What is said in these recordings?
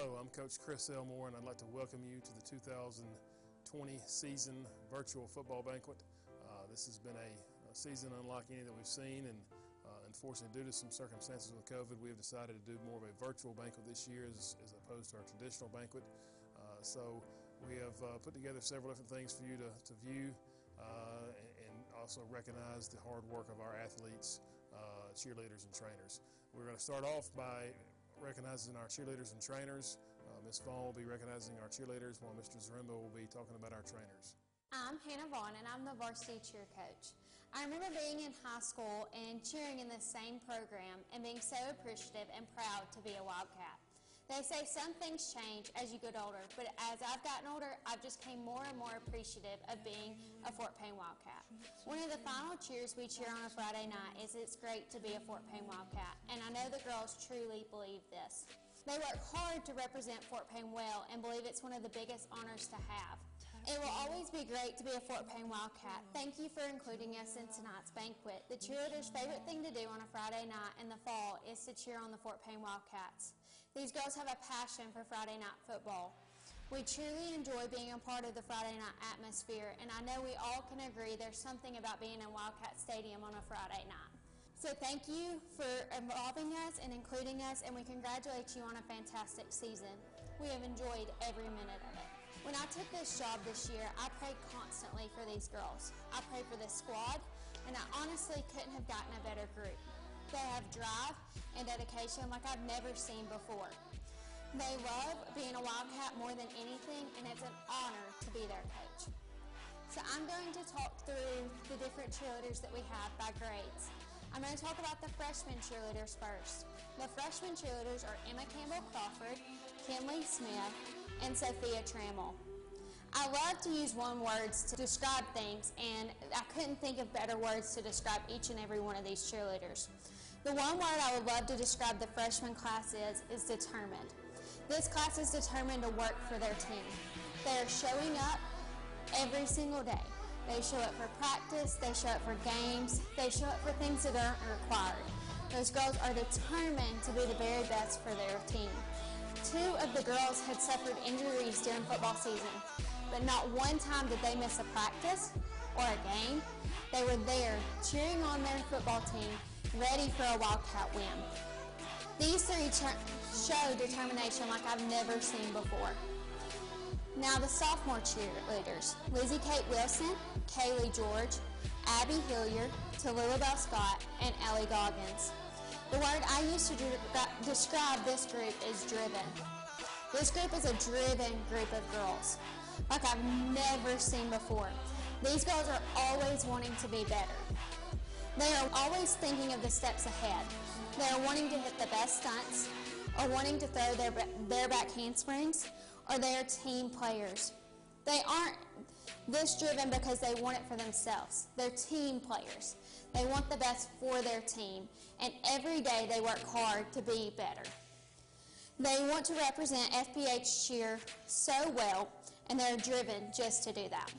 Hello, I'm Coach Chris Elmore, and I'd like to welcome you to the 2020 season virtual football banquet. Uh, this has been a, a, season unlike any that we've seen, and uh, unfortunately, due to some circumstances with COVID, we have decided to do more of a virtual banquet this year as, as opposed to our traditional banquet. Uh, so we have uh, put together several different things for you to, to view uh, and also recognize the hard work of our athletes, uh, cheerleaders, and trainers. We're going to start off by recognizing our cheerleaders and trainers. Uh, Ms. Vaughn will be recognizing our cheerleaders while Mr. Zaremba will be talking about our trainers. I'm Hannah Vaughn and I'm the varsity cheer coach. I remember being in high school and cheering in the same program and being so appreciative and proud to be a Wildcat. They say some things change as you get older, but as I've gotten older, I've just become more and more appreciative of being a Fort Payne Wildcat. One of the final cheers we cheer on a Friday night is it's great to be a Fort Payne Wildcat, and I know the girls truly believe this. They work hard to represent Fort Payne well and believe it's one of the biggest honors to have. It will always be great to be a Fort Payne Wildcat. Thank you for including us in tonight's banquet. The cheerleaders' favorite thing to do on a Friday night in the fall is to cheer on the Fort Payne Wildcats. These girls have a passion for Friday night football. We truly enjoy being a part of the Friday night atmosphere, and I know we all can agree there's something about being in Wildcat Stadium on a Friday night. So thank you for involving us and including us, and we congratulate you on a fantastic season. We have enjoyed every minute of it. When I took this job this year, I prayed constantly for these girls. I prayed for this squad, and I honestly couldn't have gotten a better group. They have drive and dedication like I've never seen before. They love being a Wildcat more than anything, and it's an honor to be their coach. So I'm going to talk through the different cheerleaders that we have by grades. I'm going to talk about the freshman cheerleaders first. The freshman cheerleaders are Emma Campbell Crawford, Kinley Smith, and Sophia Trammell. I love to use one words to describe things, and I couldn't think of better words to describe each and every one of these cheerleaders. The one word I would love to describe the freshman class is, is determined. This class is determined to work for their team. They are showing up every single day. They show up for practice, they show up for games, they show up for things that aren't required. Those girls are determined to be the very best for their team. Two of the girls had suffered injuries during football season, but not one time did they miss a practice or a game. They were there cheering on their football team, ready for a Wildcat win. These three show determination like I've never seen before. Now the sophomore cheerleaders, Lizzie Kate Wilson, Kaylee George, Abby Hilliard, Tallulah Scott, and Ellie Goggins. The word I use to describe this group is driven. This group is a driven group of girls, like I've never seen before. These girls are always wanting to be better. They are always thinking of the steps ahead. They are wanting to hit the best stunts, or wanting to throw their, their back handsprings, or they are team players. They aren't this driven because they want it for themselves. They're team players. They want the best for their team, and every day they work hard to be better. They want to represent FPH cheer so well, and they're driven just to do that.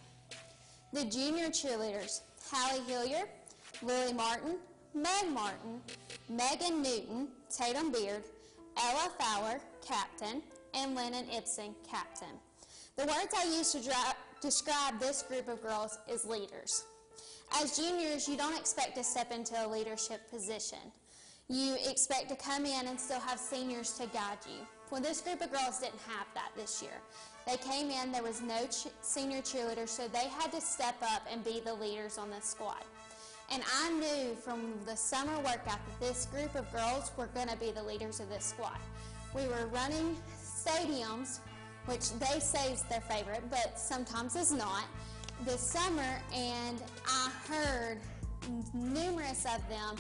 The junior cheerleaders, Hallie Hilliard, Lily Martin, Meg Martin, Megan Newton, Tatum Beard, Ella Fowler, captain, and Lennon Ibsen, captain. The words I use to describe this group of girls is leaders. As juniors, you don't expect to step into a leadership position. You expect to come in and still have seniors to guide you. Well, this group of girls didn't have that this year. They came in, there was no ch senior cheerleader, so they had to step up and be the leaders on this squad. And I knew from the summer workout that this group of girls were going to be the leaders of this squad. We were running stadiums, which they say is their favorite, but sometimes it's not this summer and I heard numerous of them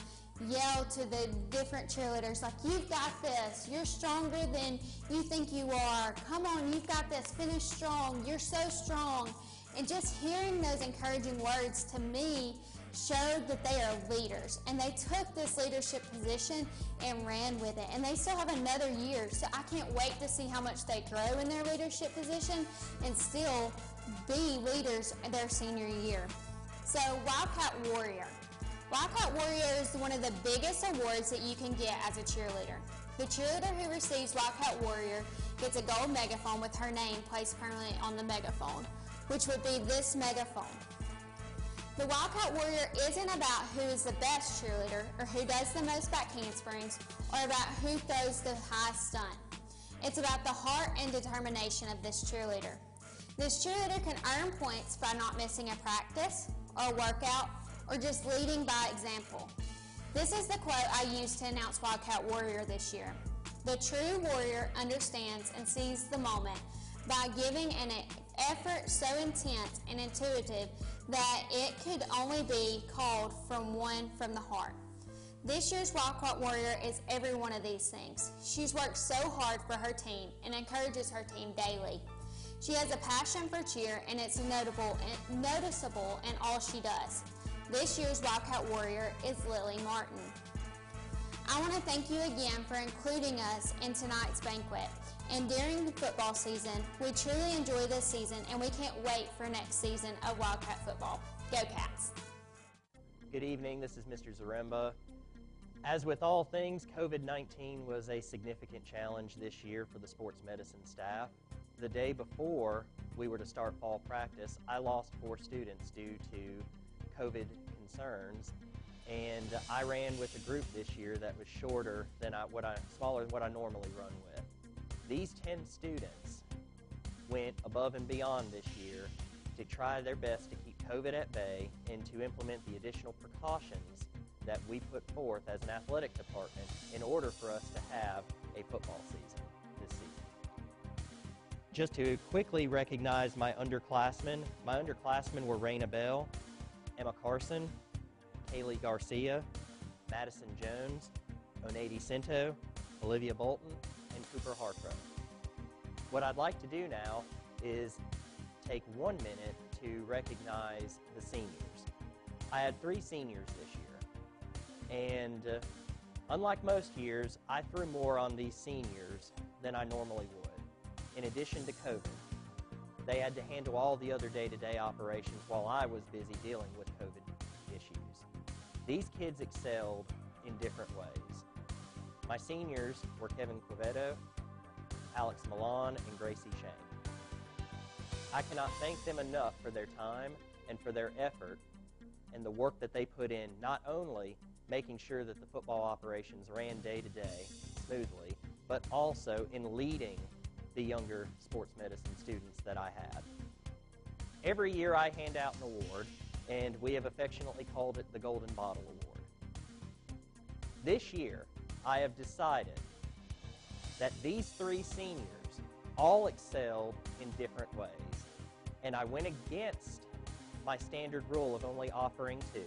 yell to the different cheerleaders like, you've got this, you're stronger than you think you are, come on, you've got this, finish strong, you're so strong. And just hearing those encouraging words to me showed that they are leaders. And they took this leadership position and ran with it. And they still have another year, so I can't wait to see how much they grow in their leadership position and still be leaders their senior year. So Wildcat Warrior. Wildcat Warrior is one of the biggest awards that you can get as a cheerleader. The cheerleader who receives Wildcat Warrior gets a gold megaphone with her name placed permanently on the megaphone, which would be this megaphone. The Wildcat Warrior isn't about who is the best cheerleader or who does the most back handsprings or about who throws the highest stunt. It's about the heart and determination of this cheerleader. This cheerleader can earn points by not missing a practice or a workout or just leading by example. This is the quote I used to announce Wildcat Warrior this year. The true warrior understands and sees the moment by giving an effort so intense and intuitive that it could only be called from one from the heart. This year's Wildcat Warrior is every one of these things. She's worked so hard for her team and encourages her team daily. She has a passion for cheer and it's notable and noticeable in all she does. This year's Wildcat Warrior is Lily Martin. I want to thank you again for including us in tonight's banquet. And during the football season, we truly enjoy this season and we can't wait for next season of Wildcat football. Go Cats! Good evening, this is Mr. Zaremba. As with all things, COVID 19 was a significant challenge this year for the sports medicine staff. The day before we were to start fall practice, I lost four students due to COVID concerns, and I ran with a group this year that was shorter than I, what I smaller than what I normally run with. These 10 students went above and beyond this year to try their best to keep COVID at bay and to implement the additional precautions that we put forth as an athletic department in order for us to have a football season this season. Just to quickly recognize my underclassmen, my underclassmen were Raina Bell, Emma Carson, Kaylee Garcia, Madison Jones, Onady Cinto, Olivia Bolton, Cooper Harcrow. What I'd like to do now is take one minute to recognize the seniors. I had three seniors this year. And uh, unlike most years, I threw more on these seniors than I normally would. In addition to COVID, they had to handle all the other day to day operations while I was busy dealing with COVID issues. These kids excelled in different ways. My seniors were Kevin Quevedo, Alex Milan, and Gracie Shane. I cannot thank them enough for their time and for their effort and the work that they put in, not only making sure that the football operations ran day to day smoothly, but also in leading the younger sports medicine students that I had. Every year I hand out an award, and we have affectionately called it the Golden Bottle Award. This year, I have decided that these three seniors all excelled in different ways, and I went against my standard rule of only offering two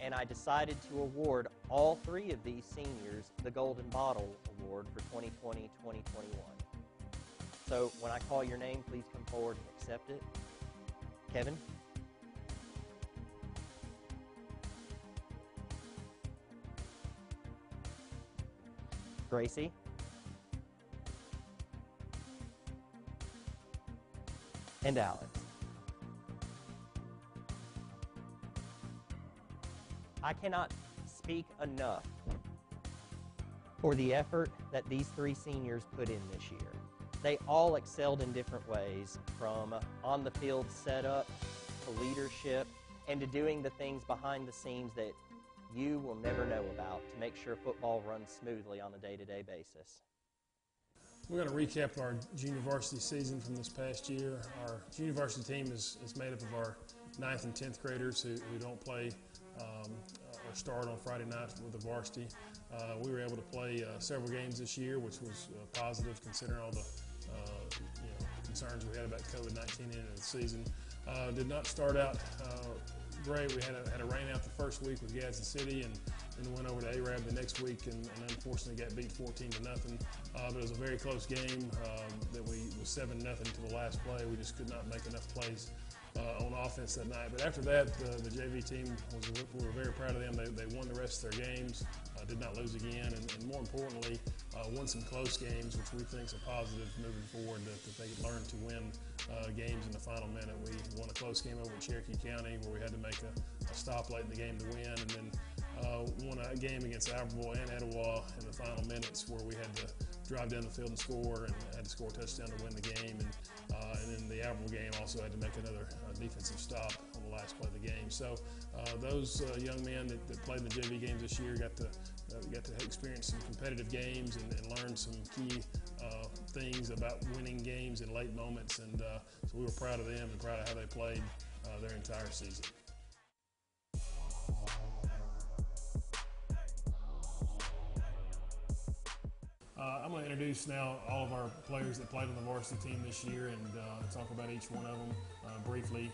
and I decided to award all three of these seniors the Golden Bottle Award for 2020 2021. So when I call your name, please come forward and accept it. Kevin? Gracie? And Alex. I cannot speak enough for the effort that these three seniors put in this year. They all excelled in different ways, from on the field setup to leadership and to doing the things behind the scenes that you will never know about to make sure football runs smoothly on a day to day basis. We're going to recap our junior varsity season from this past year. Our junior varsity team is, is made up of our 9th and 10th graders who, who don't play um, or start on Friday night with the varsity. Uh, we were able to play uh, several games this year, which was uh, positive considering all the uh, you know, concerns we had about COVID-19 in the season. Uh, did not start out great. We had a, had a rain out the first week with Gadsden City and then went over to Arab the next week and, and unfortunately got beat 14 to nothing. Uh, but it was a very close game um, that we was seven nothing to the last play. We just could not make enough plays uh, on offense that night. But after that, uh, the JV team was we were very proud of them. They, they won the rest of their games, did not lose again, and, and more importantly, uh, won some close games, which we think is a positive moving forward. That, that they learned to win uh, games in the final minute. We won a close game over Cherokee County where we had to make a, a stop late in the game to win, and then uh, won a game against Albemarle and Etowah in the final minutes where we had to drive down the field and score, and had to score a touchdown to win the game. And, uh, and then the Albertville game also had to make another uh, defensive stop on the last play of the game. So uh, those young men that, that, played in the JV games this year got to uh, got to experience some competitive games and, and learn some key things about winning games in late moments. And so we were proud of them and proud of how they played their entire season. Uh, I'm going to introduce now all of our players that played on the varsity team this year and uh, talk about each one of them uh, briefly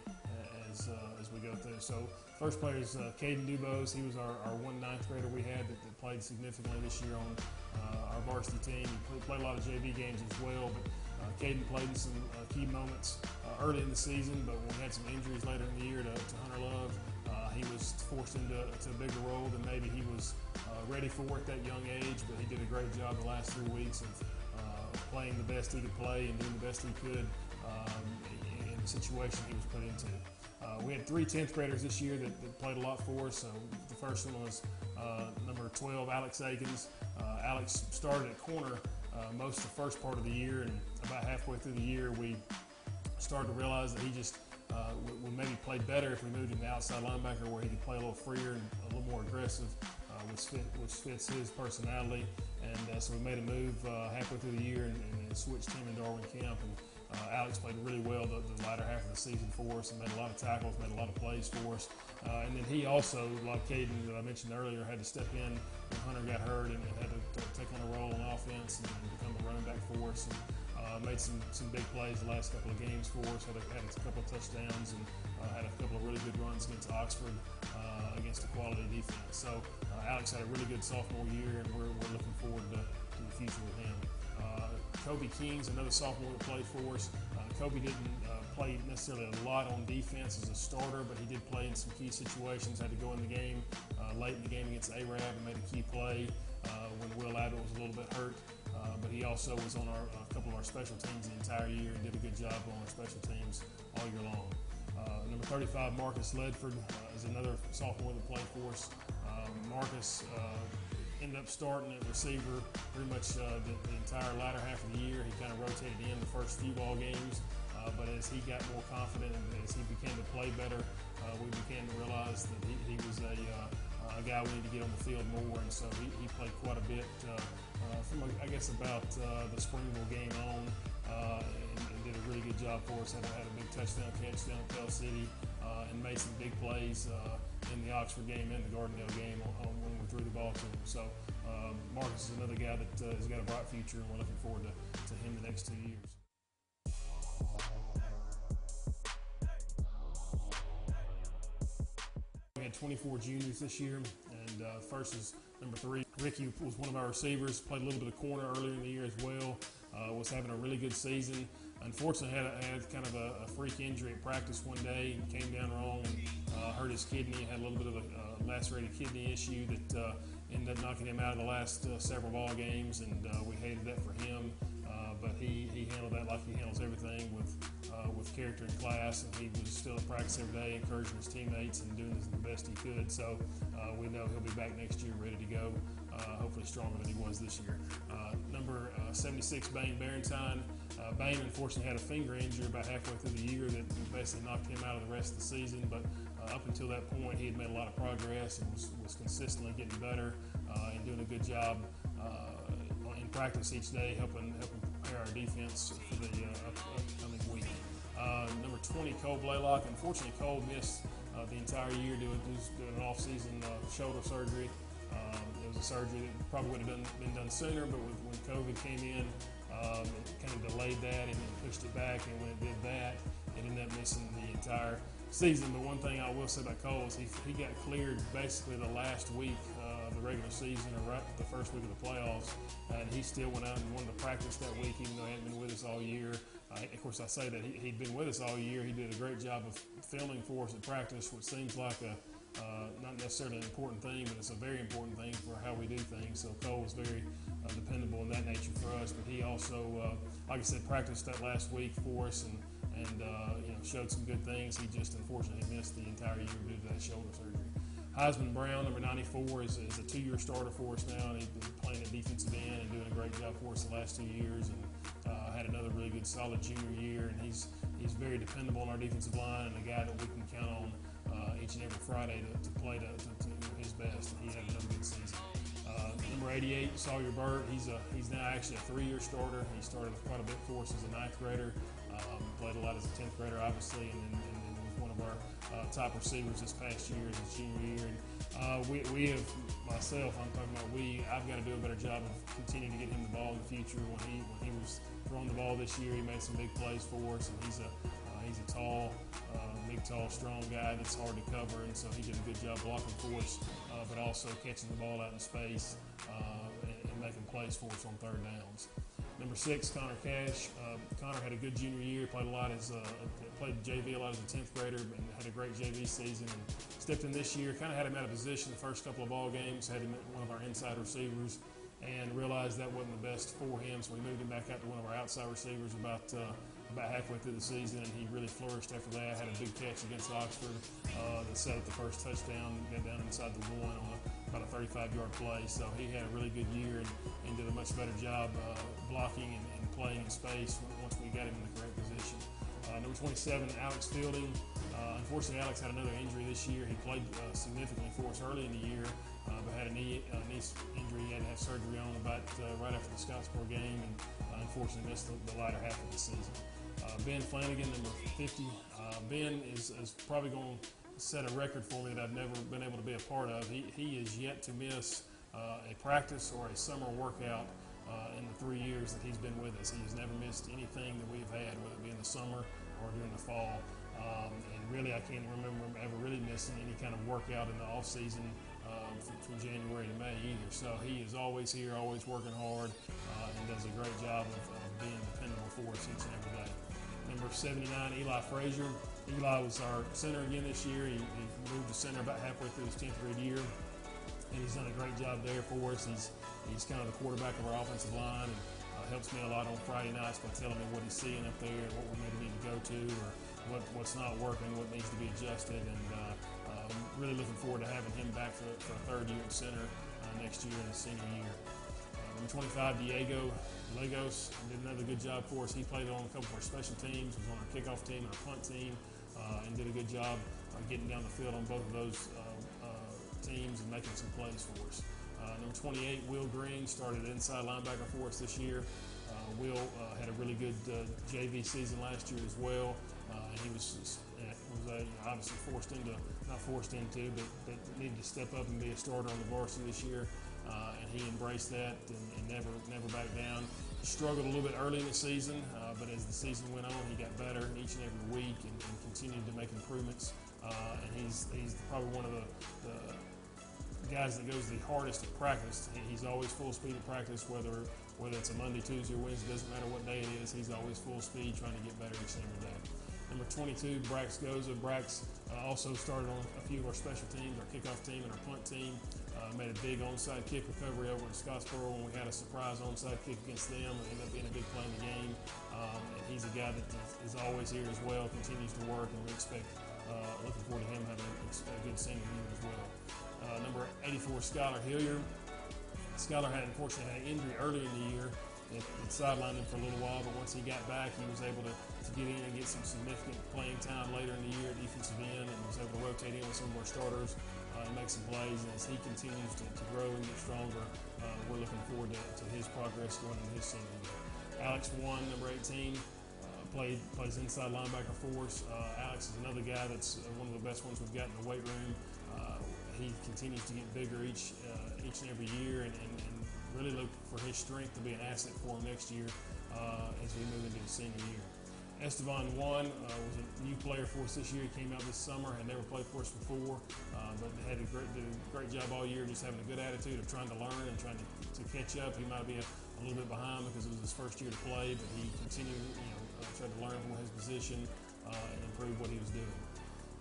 as, uh, as we go through. So first player is uh, Caden Dubose. He was our, our one ninth grader we had that, that played significantly this year on uh, our varsity team. He played a lot of JV games as well, but uh, Caden played in some uh, key moments uh, early in the season, but we had some injuries later in the year to, to Hunter Love, he was forced into a bigger role than maybe he was ready for at that young age, but he did a great job the last three weeks of playing the best he could play and doing the best he could um, in the situation he was put into. Uh, we had three 10th graders this year that, that, played a lot for us. So the first one was uh, number 12, Alex Akins. Uh, Alex started at corner uh, most of the first part of the year, and about halfway through the year, we started to realize that he just uh, would maybe play better if we moved him to outside linebacker where he could play a little freer and a little more aggressive, uh, which, fit, which, fits his personality. And so we made a move halfway through the year and, and switched him in Darwin Camp. And, uh, Alex played really well the, the, latter half of the season for us and made a lot of tackles, made a lot of plays for us. Uh, and then he also, like Caden that I mentioned earlier, had to step in when Hunter got hurt and, and had to, to, take on a role on offense and, and become a running back for us. And, uh, made some, some big plays the last couple of games for us. Had a, had a couple of touchdowns and uh, had a couple of really good runs against Oxford uh, against a quality defense. So uh, Alex had a really good sophomore year, and we're, we're looking forward to, to the future with him. Kobe King's another sophomore that played for us. Uh, Kobe didn't uh, play necessarily a lot on defense as a starter, but he did play in some key situations. Had to go in the game uh, late in the game against Arab and made a key play uh, when Will Abbott was a little bit hurt. Uh, but he also was on our, a couple of our special teams the entire year and did a good job on our special teams all year long. Uh, number 35, Marcus Ledford, is another sophomore that played for us. Marcus ended up starting at receiver pretty much uh, the, the, entire latter half of the year. He kind of rotated in the first few ball games, uh, but as he got more confident and as he began to play better, uh, we began to realize that he, he was a, uh, a, guy we need to get on the field more, and so he, he played quite a bit uh, uh, from, I guess, about the Springville game on. And, and, did a really good job for us. Had had a big touchdown catch down at Pell City and made some big plays in the Oxford game and the Gardendale game on, on threw the ball to him. So um, Marcus is another guy that uh, has got a bright future, and we're looking forward to, to him the next two years. We had 24 juniors this year, and uh, first is number three. Ricky was one of our receivers, played a little bit of corner earlier in the year as well, uh, was having a really good season. Unfortunately, had, a, had kind of a, a, freak injury at practice one day and came down wrong and uh, hurt his kidney. Had a little bit of a uh, lacerated kidney issue that uh, ended up knocking him out of the last uh, several ball games, and uh, we hated that for him. Uh, but he, he handled that like he handles everything with with character and class, and he was still at practice every day, encouraging his teammates and doing the best he could. So we know he'll be back next year ready to go, hopefully stronger than he was this year. number 76, Bain Barentine. Uh, Bain unfortunately had a finger injury about halfway through the year that basically knocked him out of the rest of the season. But uh, up until that point, he had made a lot of progress and was, was consistently getting better uh, and doing a good job uh, in practice each day, helping helping prepare our defense for the uh, upcoming week. Uh, number 20, Cole Blaylock. Unfortunately, Cole missed the entire year doing, doing an off-season shoulder surgery. Um, it surgery that probably would have done, been done sooner, but with, when COVID came in, um, it kind of delayed that and then pushed it back. And when it did that, it ended up missing the entire season. But one thing I will say about Cole is he, he got cleared basically the last week uh, of the regular season or right the first week of the playoffs. And he still went out and wanted to practice that week, even though he hadn't been with us all year. Uh, of course, I say that he he, had been with us all year. He did a great job of filming for us at practice, which seems like a uh, not necessarily an important thing, but it's a very important thing for how we do things. So Cole was very uh, dependable in that nature for us. But he also, uh, like I said, practiced that last week for us and and uh, you know showed some good things. He just unfortunately missed the entire year due to that shoulder surgery. Heisman Brown, number 94, is, is a two-year starter for us now, and he's been playing at defensive end and doing a great job for us the last two years, and uh, had another really good, solid junior year. And he's he's very dependable on our defensive line and a guy that we can count on each and every Friday to, to play to, to, to his best. And he had another good season. Uh, number 88, Sawyer Burt. He's a he's now actually a three-year starter. He started quite a bit for us as a ninth grader. Um, played a lot as a tenth grader, obviously, and then, and then was one of our uh, top receivers this past year, his junior year. And uh, we, we have myself. I'm talking about we. I've got to do a better job of continuing to get him the ball in the future. When he when he was throwing the ball this year, he made some big plays for us, and he's a uh, he's a tall, uh, big, tall, strong guy that's hard to cover, and so he did a good job blocking for us, uh, but also catching the ball out in space uh, and, and making plays for us on third downs. Number six, Connor Cash. Uh, Connor had a good junior year. Played a lot as uh, played JV a lot as a tenth grader, and had a great JV season. And stepped in this year. Kind of had him out of position the first couple of ball games. Had him at one of our inside receivers, and realized that wasn't the best for him. So we moved him back out to one of our outside receivers about uh, about halfway through the season, and he really flourished after that. Had a big catch against Oxford uh, that set up the first touchdown, got down inside the one on a, about a 35-yard play. So he had a really good year and, and did a much better job uh, blocking and, and playing in space once we got him in the correct position. Uh, number 27, Alex Fielding. Uh, unfortunately, Alex had another injury this year. He played uh, significantly for us early in the year, uh, but had a knee, knee injury. He had to have surgery on about right after the Scottsboro game, and unfortunately missed the, the, latter half of the season. Ben Flanagan, number 50. ben is, is probably going to set a record for me that I've never been able to be a part of. He, he is yet to miss a practice or a summer workout uh, in the three years that he's been with us. He has never missed anything that we've had, whether it be in the summer or during the fall. Um, and really, I can't remember him ever really missing any kind of workout in the off season um, from, from, January to May either. So he is always here, always working hard, uh, and does a great job of, of, being dependable for us each and every day. Number 79, Eli Frazier. Eli was our center again this year. He, he moved to center about halfway through his 10th grade year, and he's done a great job there for us. He's he's kind of the quarterback of our offensive line and uh, helps me a lot on Friday nights by telling me what he's seeing up there, what we maybe need to go to, or what, what's not working, what needs to be adjusted, and uh, um, really looking forward to having him back for, for a third year at center uh, next year in his senior year. Uh, number 25, Diego Legos did another good job for us. He played on a couple of our special teams, was on our kickoff team our punt team, uh, and did a good job getting down the field on both of those uh, uh, teams and making some plays for us. number 28, Will Green, started inside linebacker for us this year. Will had a really good JV season last year as well he was was uh, obviously forced into not forced into, but, but needed to step up and be a starter on the varsity this year. Uh, and he embraced that and, and, never never backed down. Struggled a little bit early in the season, uh, but as the season went on, he got better each and every week and, and continued to make improvements. Uh, and he's he's probably one of the, the guys that goes the hardest at practice. He's always full speed at practice, whether whether it's a Monday, Tuesday, or Wednesday, doesn't matter what day it is. He's always full speed, trying to get better each and every day. Number 22, Brax Goza. Brax uh, also started on a few of our special teams, our kickoff team and our punt team. Uh, made a big onside kick recovery over in Scottsboro when we had a surprise onside kick against them. It ended up being a big play in the game. Um, and he's a guy that is, always here as well, continues to work, and we expect, uh, looking forward to him having a, good senior year as well. Uh, number 84, Skylar Hilliard. Skylar had unfortunately had an injury early in the year. It sidelined him for a little while, but once he got back, he was able to get in and get some significant playing time later in the year at defensive end and was able to rotate in with some of our starters uh, make some plays. And as he continues to, to grow and get stronger, uh, we're looking forward to, to, his progress going into his senior year. Alex One, number 18, uh, played plays inside linebacker for us. Uh, Alex is another guy that's uh, one of the best ones we've got in the weight room. He continues to get bigger each each and every year and, and, and, really look for his strength to be an asset for him next year as we move into his senior year. Estevan One uh, was a new player for us this year. He came out this summer, had never played for us before, uh, but had a great, did a great job all year, just having a good attitude of trying to learn and trying to, to catch up. He might be a, a, little bit behind because it was his first year to play, but he continued, you know, uh, tried to learn from his position uh, and improve what he was doing.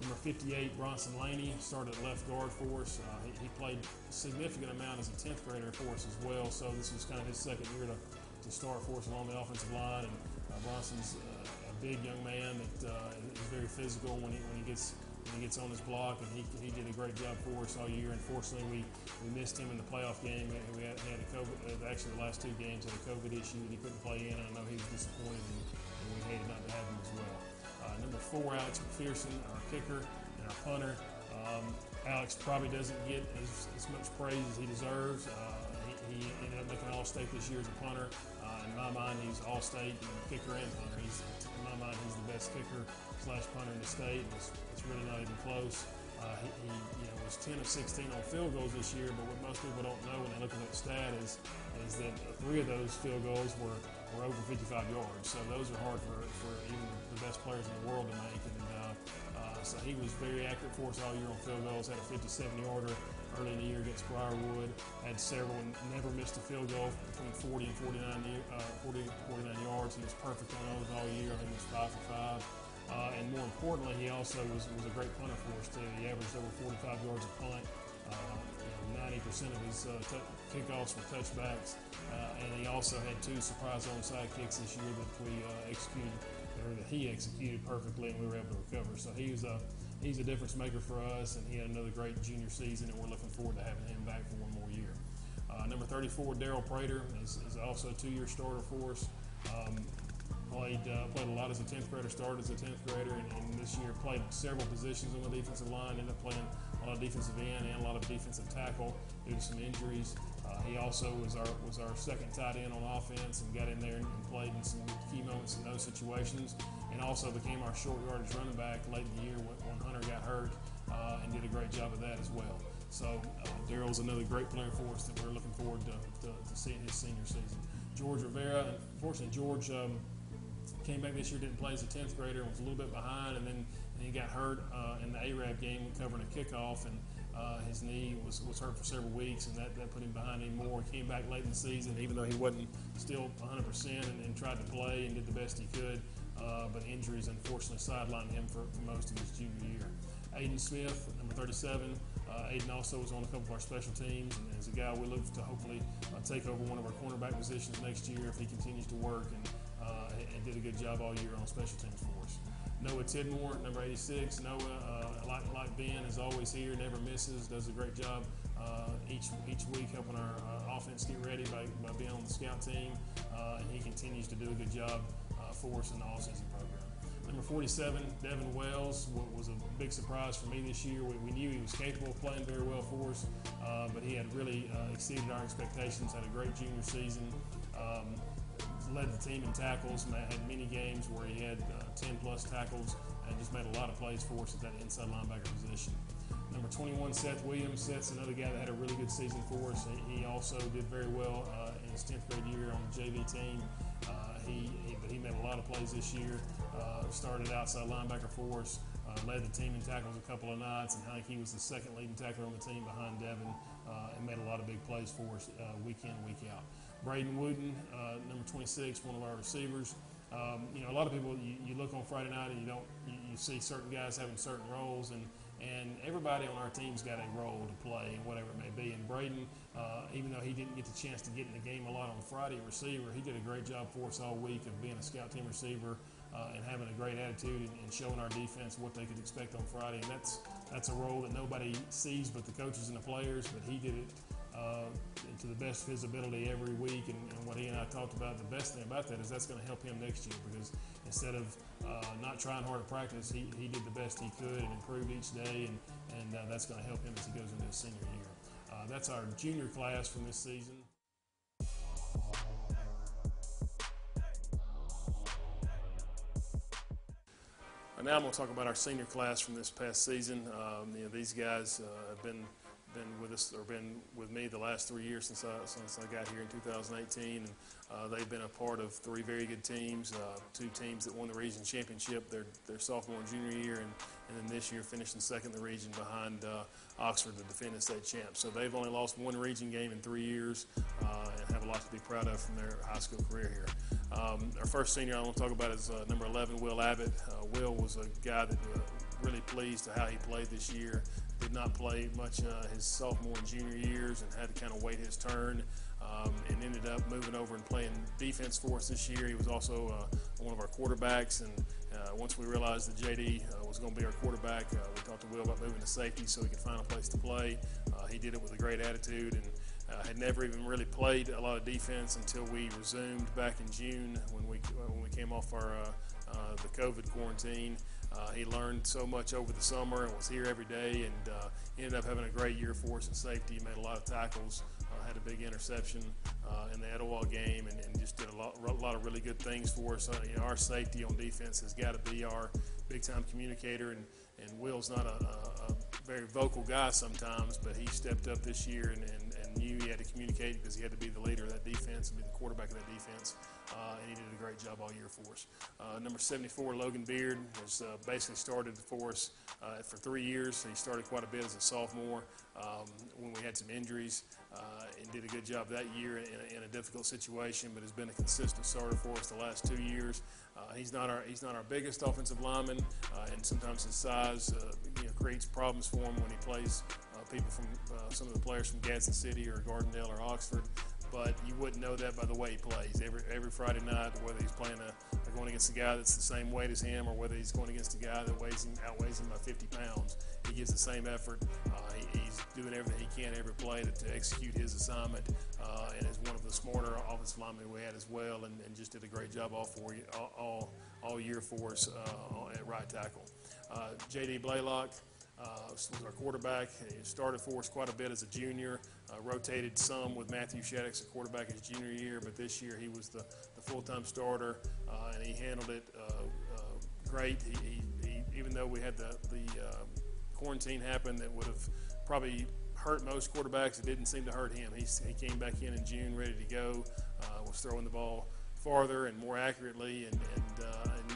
Number 58, Bronson Laney, started left guard for us. Uh, he, he, played a significant amount as a 10th grader for us as well, so this was kind of his second year to, to start for us along the offensive line. And uh, Bronson's big young man that uh, is very physical when he when he gets and he gets on his block, and he, he did a great job for us all year. Unfortunately, we, we missed him in the playoff game. We we had, had a COVID, uh, actually the last two games had a COVID issue that he couldn't play in, I know he was disappointed, and, and we hated not to have him as well. Uh, number four, Alex McPherson, our kicker and our punter. Um, Alex probably doesn't get as, as much praise as he deserves. Uh, All-State this year as a punter. Uh, in my mind, he's All-State kicker and punter. He's, in my mind, he's the best kicker slash punter in the state. It's, it's really not even close. Uh, he, he, you know, was 10 of 16 on field goals this year, but what most people don't know when they look at that stat is, is that three of those field goals were, were over 55 yards. So those are hard for, for even the best players in the world to make. And uh, uh, so he was very accurate for us all year on field goals. Had a 57 yarder early in the year against Briarwood. Had several, and never missed a field goal between 40 and 49, uh, 40 49 yards. He was perfect on those all year. I think he was five for five. Uh, and more importantly, he also was, was a great punter for us too. He averaged over 45 yards a punt. Uh, you know, 90% of his uh, t- kickoffs were touchbacks, uh, and he also had two surprise onside kicks this year that we uh, executed, or that he executed perfectly, and we were able to recover. So he was a he's a difference maker for us, and he had another great junior season, and we're looking forward to having him back for one more year. Uh, number 34, Daryl Prater, is, is, also a two-year starter for us. Um, played uh, played a lot as a 10th grader, started as a 10th grader, and, and, this year played several positions on the defensive line. Ended up playing a lot of defensive end and a lot of defensive tackle due to some injuries. Uh, he also was our was our second tight end on offense and got in there and, and played in some key moments in those situations, and also became our short yardage running back late in the year when, Hunter got hurt uh, and did a great job of that as well. So uh, Daryl's another great player for us that we're looking forward to, to, to seeing his senior season. George Rivera, unfortunately, George. Um, came back this year, didn't play as a 10th grader, was a little bit behind, and then and he got hurt uh, in the Arab game covering a kickoff, and uh, his knee was, was hurt for several weeks, and that, that put him behind even more. He came back late in the season, even though he wasn't still 100% and, and tried to play and did the best he could, uh, but injuries unfortunately sidelined him for, for, most of his junior year. Aiden Smith, number 37. Uh, Aiden also was on a couple of our special teams, and is a guy we look to hopefully uh, take over one of our cornerback positions next year if he continues to work. And uh, and did a good job all year on special teams for us. Noah Tidmore, number 86. Noah, uh, like, like Ben, is always here, never misses, does a great job uh, each each week helping our uh, offense get ready by, by being on the scout team. Uh, and he continues to do a good job uh, for us in the all-season program. Number 47, Devin Wells, was a big surprise for me this year. We, we knew he was capable of playing very well for us, uh, but he had really exceeded our expectations, had a great junior season. Um, led the team in tackles. and Had many games where he had uh, 10 plus tackles and just made a lot of plays for us at that inside linebacker position. Number 21, Seth Williams. Seth's another guy that had a really good season for us. He, also did very well uh, in his 10th grade year on the JV team. Uh, he, he, he, made a lot of plays this year. Uh, started outside linebacker for us. Uh, led the team in tackles a couple of nights, and I think he was the second leading tackler on the team behind Devin, uh, and made a lot of big plays for us week in, week out. Braden Wooden, uh, number 26, one of our receivers. Um, you know, a lot of people, you, you, look on Friday night and you don't, you, you, see certain guys having certain roles, and, and everybody on our team's got a role to play, and whatever it may be. And Braden, uh, even though he didn't get the chance to get in the game a lot on Friday, receiver, he did a great job for us all week of being a scout team receiver uh, and having a great attitude and, and, showing our defense what they could expect on Friday. And that's that's a role that nobody sees but the coaches and the players, but he did it uh, to the best of his ability every week. And, and, what he and I talked about, the best thing about that is that's going to help him next year because instead of uh, not trying hard to practice, he, he did the best he could and improved each day, and, and uh, that's going to help him as he goes into his senior year. Uh, that's our junior class from this season. now I'm going to talk about our senior class from this past season. Um, you know, these guys uh, have been been with us or been with me the last three years since I since I got here in 2018. And uh, they've been a part of three very good teams, uh, two teams that won the region championship their their sophomore and junior year, and, and then this year finishing second in the region behind uh, Oxford, the defending state champs. So they've only lost one region game in three years uh, and have a lot to be proud of from their high school career here. Um, our first senior I want to talk about is uh, number 11, Will Abbott. Uh, Will was a guy that really pleased to how he played this year did not play much uh, his sophomore and junior years and had to kind of wait his turn. um, and ended up moving over and playing defense for us this year. He was also uh, one of our quarterbacks, and uh, once we realized that JD uh, was going to be our quarterback, uh, we talked to Will about moving to safety so he could find a place to play. Uh, he did it with a great attitude and uh, had never even really played a lot of defense until we resumed back in June when we when we came off our the COVID quarantine. Uh, he learned so much over the summer and was here every day and uh, ended up having a great year for us in safety. He made a lot of tackles, uh, had a big interception uh, in the Etowah game, and, and just did a lot, a lot of really good things for us. Uh, you know, our safety on defense has got to be our big time communicator, and, and Will's not a, a, a very vocal guy sometimes, but he stepped up this year and, and, and knew he had to communicate because he had to be the leader of that defense and be the quarterback of that defense. Uh, and he did a great job all year for us. Uh, number 74, Logan Beard, was uh, basically started for us uh, for three years. He started quite a bit as a sophomore um, when we had some injuries uh, and did a good job that year in in a difficult situation, but has been a consistent starter for us the last two years. Uh, he's not our he's not our biggest offensive lineman, uh, and sometimes his size uh, you know, creates problems for him when he plays uh, people from uh, some of the players from Gadsden City or Gardendale or Oxford. But you wouldn't know that by the way he plays. Every every Friday night, whether he's playing a going against a guy that's the same weight as him, or whether he's going against a guy that weighs him outweighs him by 50 pounds, he gives the same effort. Uh, he, he's doing everything he can every play to, to execute his assignment, uh, and is one of the smarter offensive linemen we had as well, and, and just did a great job all all all, all year for us uh, at right tackle. Uh, J.D. Blaylock. Uh, was our quarterback. He started for us quite a bit as a junior. Uh, rotated some with Matthew Shaddix, a quarterback his junior year, but this year he was the, the full-time starter, uh, and he handled it uh, uh, great. He, he, he, even though we had the, the uh, quarantine happen that would have probably hurt most quarterbacks, it didn't seem to hurt him. He, he came back in in June ready to go, was throwing the ball farther and more accurately and, and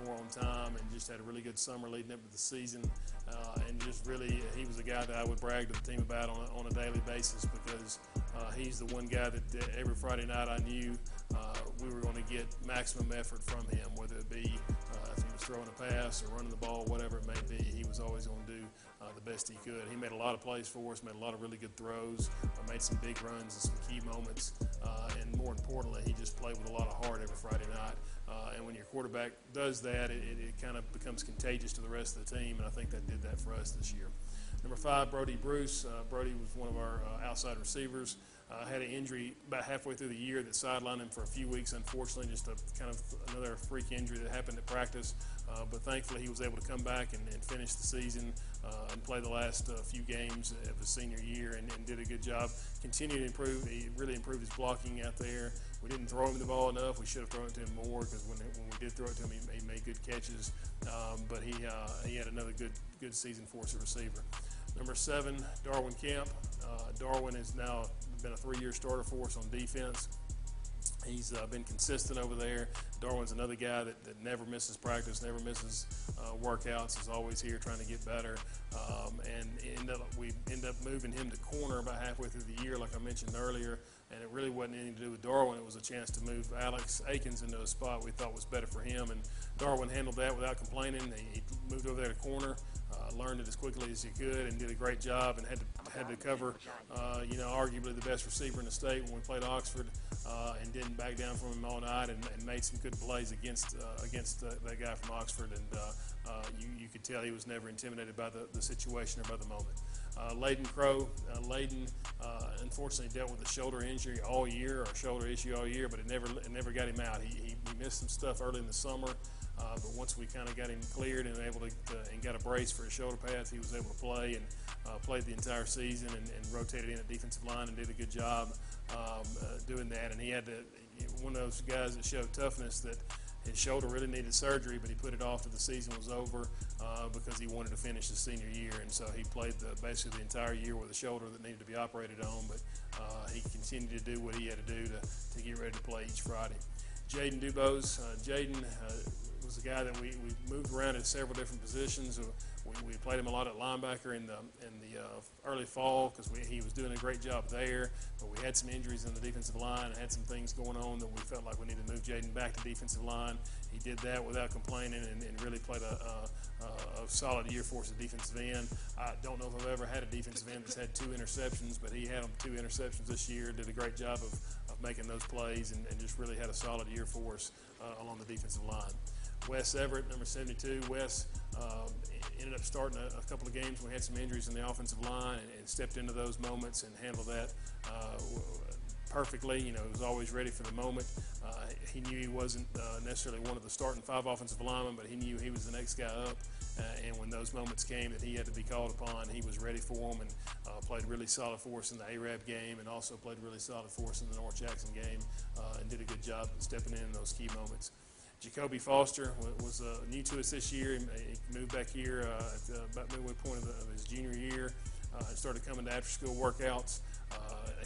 more on time and just had a really good summer leading up to the season uh, and just really he was a guy that I would brag to the team about on a, on a daily basis because uh, he's the one guy that uh, every Friday night I knew uh, we were going to get maximum effort from him whether it be uh, if he was throwing a pass or running the ball whatever it may be he was always going to do uh, the best he could. He made a lot of plays for us, made a lot of really good throws, made some big runs and some key moments, and more importantly, he just played with a lot of heart every Friday night. Uh, and when your quarterback does that, it, it, it kind of becomes contagious to the rest of the team, and I think that did that for us this year. Number five, Brody Bruce. Uh, Brody was one of our uh, outside receivers. Uh, had an injury about halfway through the year that sidelined him for a few weeks, unfortunately, just a kind of another freak injury that happened at practice. Uh, but thankfully, he was able to come back and, and finish the season uh, and play the last few games of his senior year and, and did a good job. Continued to improve. He really improved his blocking out there. We didn't throw him the ball enough. We should have thrown it to him more because when, when we did throw it to him, he, he made good catches. Um, but he uh, he had another good good season for us at receiver. Number seven, Darwin Camp. Uh, Darwin has now been a three-year starter for us on defense. He's uh, been consistent over there. Darwin's another guy that, that never misses practice, never misses uh, workouts. Is always here trying to get better. Um, and end up, we end up moving him to corner about halfway through the year, like I mentioned earlier. And it really wasn't anything to do with Darwin. It was a chance to move Alex Akins into a spot we thought was better for him. And Darwin handled that without complaining. He, he moved over there to corner uh, learned it as quickly as he could and did a great job and had to had to cover, uh, you know, arguably the best receiver in the state when we played Oxford, uh, and didn't back down from him all night and, and made some good plays against uh, against that guy from Oxford, and uh, uh, you you could tell he was never intimidated by the, the situation or by the moment. Uh, Layden Crow, uh, Layden uh, unfortunately dealt with a shoulder injury all year, or shoulder issue all year, but it never it never got him out. He, he, he missed some stuff early in the summer. Uh, but once we kind of got him cleared and able to uh, and got a brace for his shoulder pads, he was able to play and uh, played the entire season and, and rotated in at defensive line and did a good job um, uh, doing that. And he had to one of those guys that showed toughness that his shoulder really needed surgery, but he put it off till the season was over uh, because he wanted to finish his senior year, and so he played the, basically the entire year with a shoulder that needed to be operated on. But uh, he continued to do what he had to do to, to get ready to play each Friday. Jaden Dubose, uh, Jaden uh, was a guy that we, we moved around in several different positions. We, we played him a lot at linebacker in the in the uh, early fall because he was doing a great job there. But we had some injuries in the defensive line and had some things going on that we felt like we needed to move Jaden back to defensive line. He did that without complaining and, and really played a, a, a solid year for us at defensive end. I don't know if I've ever had a defensive end that's had two interceptions, but he had two interceptions this year. Did a great job of, of making those plays and, and just really had a solid year for us uh, along the defensive line. Wes Everett, number 72. Wes um, ended up starting a, a, couple of games we had some injuries in the offensive line and, and stepped into those moments and handled that uh, perfectly. You know, he was always ready for the moment. Uh, he knew he wasn't uh, necessarily one of the starting five offensive linemen, but he knew he was the next guy up. Uh, and when those moments came that he had to be called upon, he was ready for them and uh, played really solid for us in the Arab game and also played really solid for us in the North Jackson game uh, and did a good job stepping in in those key moments. Jacoby Foster was uh, new to us this year. He moved back here uh, at the, about midway point of, the, of his junior year uh, and started coming to after-school workouts. Uh,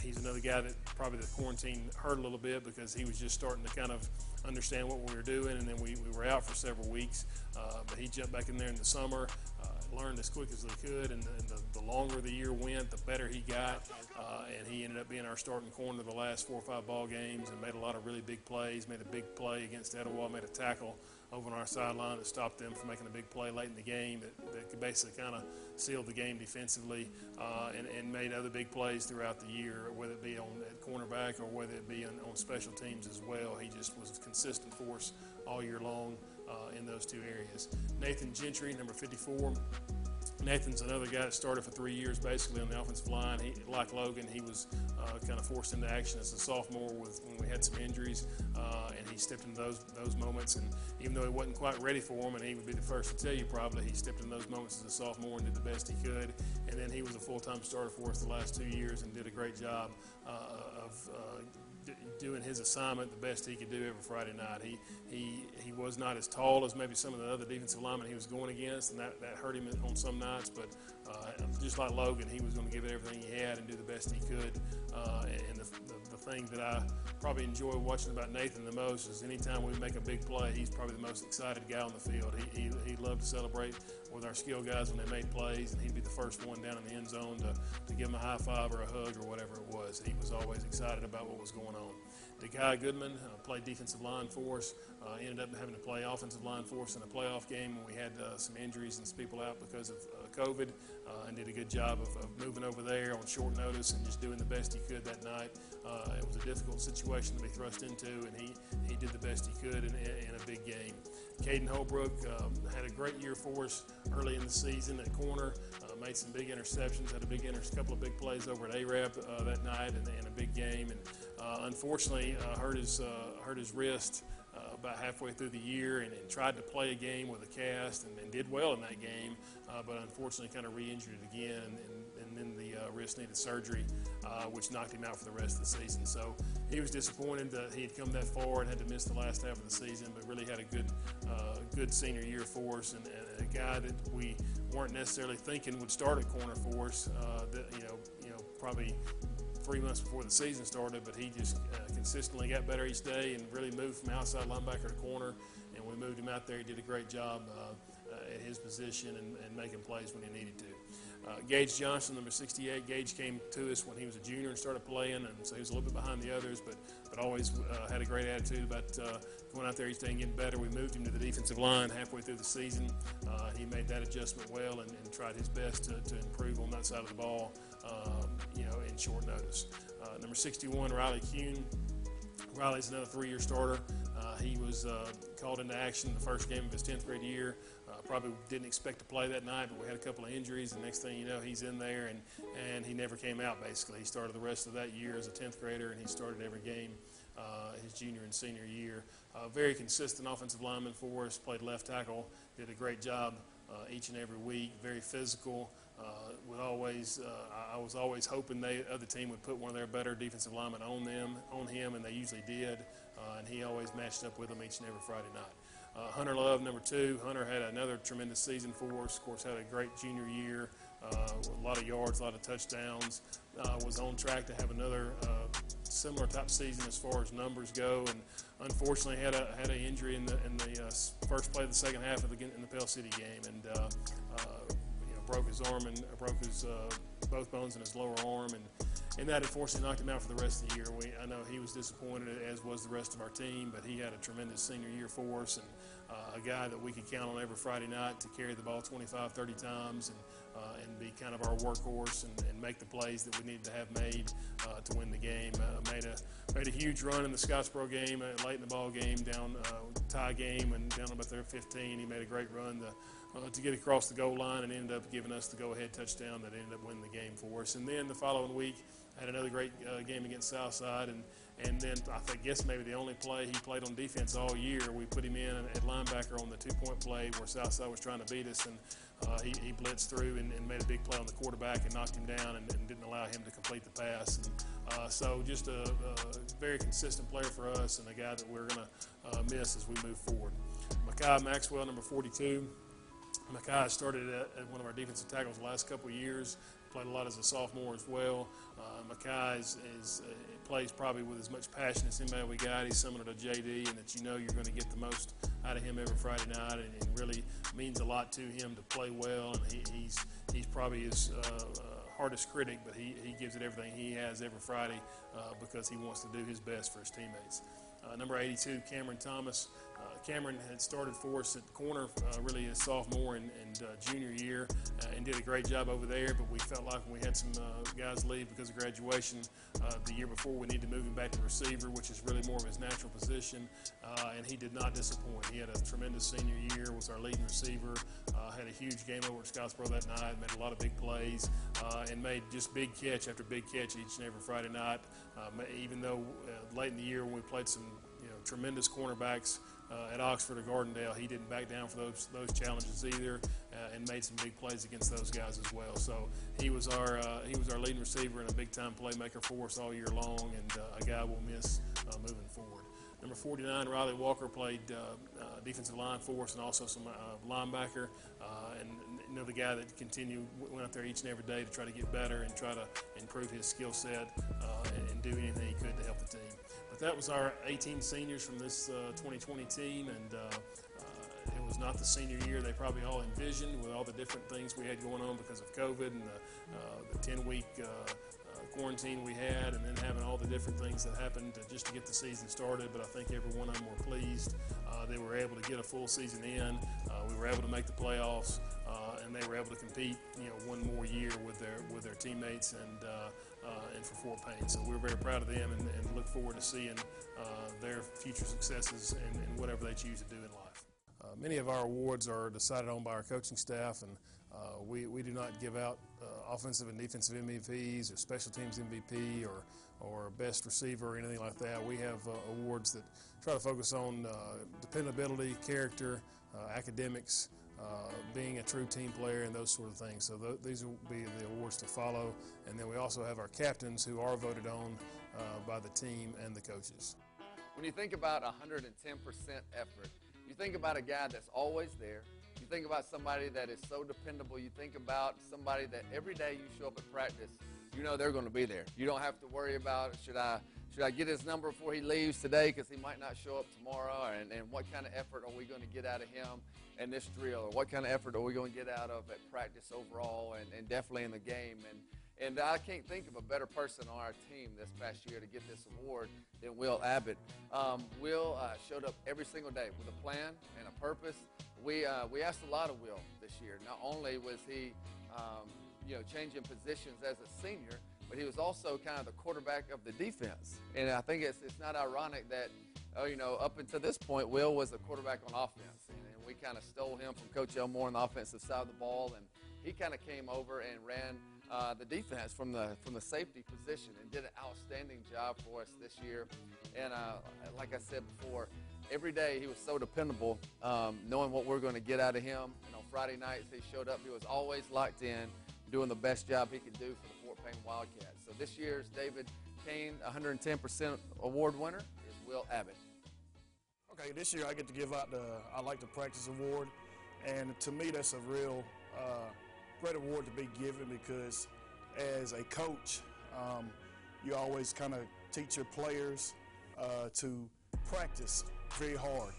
he's another guy that probably the quarantine hurt a little bit because he was just starting to kind of understand what we were doing, and then we, we were out for several weeks. Uh, but he jumped back in there in the summer, uh, learned as quick as he could, and, and the, the, longer the year went, the better he got. Uh, and he ended up being our starting corner the last four or five ball games and made a lot of really big plays. Made a big play against Etowah, made a tackle over on our sideline that stopped them from making a big play late in the game that, that basically kind of sealed the game defensively uh, and, and, made other big plays throughout the year, whether it be on at cornerback or whether it be on, on special teams as well. He just was a consistent force all year long uh, in those two areas. Nathan Gentry, number 54. Nathan's another guy that started for three years basically on the offensive line. He, like Logan, he was uh, kind of forced into action as a sophomore with when we had some injuries, uh, and he stepped into those those moments. And even though he wasn't quite ready for them, and he would be the first to tell you probably, he stepped in those moments as a sophomore and did the best he could. And then he was a full-time starter for us the last two years and did a great job uh, of uh, doing his assignment the best he could do every Friday night. He he he was not as tall as maybe some of the other defensive linemen he was going against, and that, that hurt him on some nights. But uh, just like Logan, he was going to give it everything he had and do the best he could. Uh, and the, the, the thing that I probably enjoy watching about Nathan the most is anytime we make a big play, he's probably the most excited guy on the field. He, he, he loved to celebrate with our skill guys when they made plays, and he'd be the first one down in the end zone to, to give them a high five or a hug or whatever it was. He was always excited about what was going on. Guy Goodman uh, played defensive line for us. Uh, ended up having to play offensive line for us in a playoff game when we had uh, some injuries and some people out because of uh, COVID, uh, and did a good job of, of, moving over there on short notice and just doing the best he could that night. Uh, it was a difficult situation to be thrust into, and he, he did the best he could in, in a big game. Caden Holbrook um, had a great year for us early in the season at corner. Uh, made some big interceptions, had a big inter- couple of big plays over at Arab uh, that night, and, and, a big game. And uh, unfortunately, uh, hurt his uh, hurt his wrist about halfway through the year, and, and, tried to play a game with a cast, and, and did well in that game, but unfortunately, kind of re-injured it again, and, and then the wrist needed surgery, which knocked him out for the rest of the season. So he was disappointed that he had come that far and had to miss the last half of the season, but really had a good good senior year for us, and, and a guy that we weren't necessarily thinking would start at corner for us. Uh, that you know, you know, probably three months before the season started, but he just uh, consistently got better each day and really moved from outside linebacker to corner. And we moved him out there. He did a great job uh, uh his position and, and, making plays when he needed to. Uh, Gage Johnson, number 68. Gage came to us when he was a junior and started playing, and so he was a little bit behind the others, but but always uh, had a great attitude about going out there each day and getting better. We moved him to the defensive line halfway through the season. Uh, he made that adjustment well and, and tried his best to, to, improve on that side of the ball, um, you know, in short notice. Uh, number 61, Riley Kuhn. Riley's another three-year starter. Uh, he was uh, called into action the first game of his 10th grade year. Probably didn't expect to play that night, but we had a couple of injuries. The next thing you know, he's in there, and, and he never came out, basically. He started the rest of that year as a 10th grader, and he started every game uh, his junior and senior year. Uh, very consistent offensive lineman for us, played left tackle, did a great job uh, each and every week, very physical. Uh, would always, uh, I was always hoping the other team would put one of their better defensive linemen on them, on him, and they usually did. Uh, and he always matched up with them each and every Friday night. Uh, Hunter Love, number two. Hunter had another tremendous season for us. Of course, had a great junior year. uh, a lot of yards, a lot of touchdowns. Uh, was on track to have another uh, similar type season as far as numbers go, and unfortunately had a had an injury in the in the uh, first play of the second half of the in the Pell City game, and uh, you know broke his arm and broke his both bones in his lower arm, and and that unfortunately knocked him out for the rest of the year. We I know he was disappointed, as was the rest of our team, but he had a tremendous senior year for us, and uh, a guy that we could count on every Friday night to carry the ball 25, 30 times, and uh, and be kind of our workhorse and, and, make the plays that we needed to have made uh, to win the game. Uh, made a made a huge run in the Scottsboro game, uh, late in the ball game, down uh, tie game, and down about there 15. He made a great run to, to get across the goal line and ended up giving us the go-ahead touchdown that ended up winning the game for us. And then the following week, had another great game against Southside, and and then I guess maybe the only play he played on defense all year, we put him in at linebacker on the two-point play where Southside was trying to beat us, and uh, he, he, blitzed through and, and, made a big play on the quarterback and knocked him down and, and didn't allow him to complete the pass. And, uh, so just a, a, very consistent player for us and a guy that we're going to uh, miss as we move forward. Makai Maxwell, number 42. Makai started at, one of our defensive tackles the last couple of years. Played a lot as a sophomore as well. Uh, Makai is, is uh, plays probably with as much passion as anybody we got. He's similar to JD, and that you know you're going to get the most out of him every Friday night, and it really means a lot to him to play well. And he, he's he's probably his uh, uh, hardest critic, but he, he gives it everything he has every Friday uh, because he wants to do his best for his teammates. Uh, number 82, Cameron Thomas. Cameron had started for us at corner uh, really his sophomore and, and uh, junior year uh, and did a great job over there. But we felt like when we had some uh, guys leave because of graduation uh, the year before, we needed to move him back to receiver, which is really more of his natural position. Uh, and he did not disappoint. He had a tremendous senior year, was our leading receiver, had a huge game over at Scottsboro that night, made a lot of big plays, and made just big catch after big catch each and every Friday night. even though late in the year when we played some you know, tremendous cornerbacks uh, at Oxford or Gardendale. He didn't back down for those those challenges either, uh, and made some big plays against those guys as well. So he was our uh, he was our leading receiver and a big time playmaker for us all year long, and uh, a guy we'll miss uh, moving forward. Number 49, Riley Walker played uh, defensive line for us and also some linebacker, and another guy that continued went out there each and every day to try to get better and try to improve his skill set and, and do anything he could to help the team that was our 18 seniors from this uh, 2020 team, and uh, uh, it was not the senior year they probably all envisioned with all the different things we had going on because of COVID and the, the 10 week quarantine we had, and then having all the different things that happened to, just to get the season started. But I think every one of them were pleased. Uh, they were able to get a full season in. Uh, we were able to make the playoffs, uh, and they were able to compete, you know, one more year with their with their teammates and uh, and for Fort Payne. So we're very proud of them and, and look forward to seeing uh, their future successes and, and, whatever they choose to do in life. Uh, many of our awards are decided on by our coaching staff, and uh, we, we do not give out uh, offensive and defensive MVPs or special teams MVP or, or best receiver or anything like that. We have uh, awards that try to focus on dependability, character, academics, uh, being a true team player and those sort of things. So th- these will be the awards to follow. And then we also have our captains who are voted on uh, by the team and the coaches. When you think about 110% effort, you think about a guy that's always there. You think about somebody that is so dependable. You think about somebody that every day you show up at practice, you know they're going to be there. You don't have to worry about should I should I get his number before he leaves today because he might not show up tomorrow, and, and what kind of effort are we going to get out of him? In this drill, or what kind of effort are we going to get out of at practice overall, and, and definitely in the game. And and I can't think of a better person on our team this past year to get this award than Will Abbott. Um, Will uh, showed up every single day with a plan and a purpose. We uh, we asked a lot of Will this year. Not only was he um, you know changing positions as a senior, but he was also kind of the quarterback of the defense. And I think it's it's not ironic that oh you know up until this point Will was the quarterback on offense. And, we kind of stole him from Coach Elmore on the offensive side of the ball, and he kind of came over and ran uh, the defense from the from the safety position and did an outstanding job for us this year. And uh, like I said before, every day he was so dependable, um, knowing what we are going to get out of him. And on Friday nights he showed up. He was always locked in, doing the best job he could do for the Fort Payne Wildcats. So this year's David Kane 110% award winner is Will Abbott. Okay, this year I get to give out the I Like to Practice Award, and to me that's a real uh, great award to be given because as a coach, um, you always kind of teach your players uh, to practice very hard.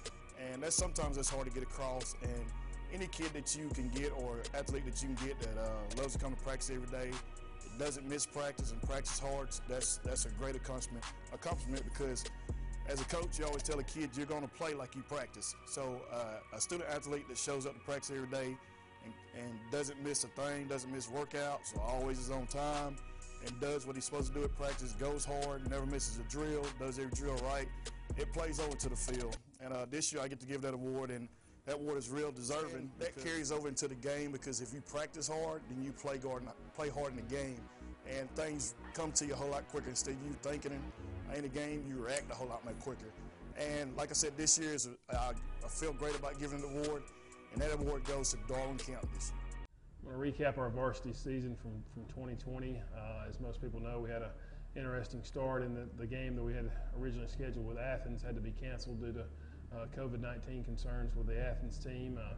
And that's sometimes that's hard to get across. And any kid that you can get or athlete that you can get that uh, loves to come to practice every day, doesn't miss practice and practice hard, that's that's a great accomplishment. Accomplishment because as a coach, you always tell a kid you're going to play like you practice. So uh, a student athlete that shows up to practice every day and, and doesn't miss a thing, doesn't miss workouts, so always is on time and does what he's supposed to do at practice, goes hard, never misses a drill, does every drill right, it plays over to the field. And uh, this year I get to give that award, and that award is real deserving. That carries over into the game because if you practice hard, then you play hard, play hard in the game, and things come to you a whole lot quicker. Instead of you thinking in the game, you react a whole lot more quicker. And like I said, this year is a, I, I feel great about giving the award, and that award goes to Darwin County this year. I'm going to recap our varsity season from, from 2020. Uh, as most people know, we had an interesting start in the, the game that we had originally scheduled with Athens had to be canceled due to uh, COVID-19 concerns with the Athens team. Uh,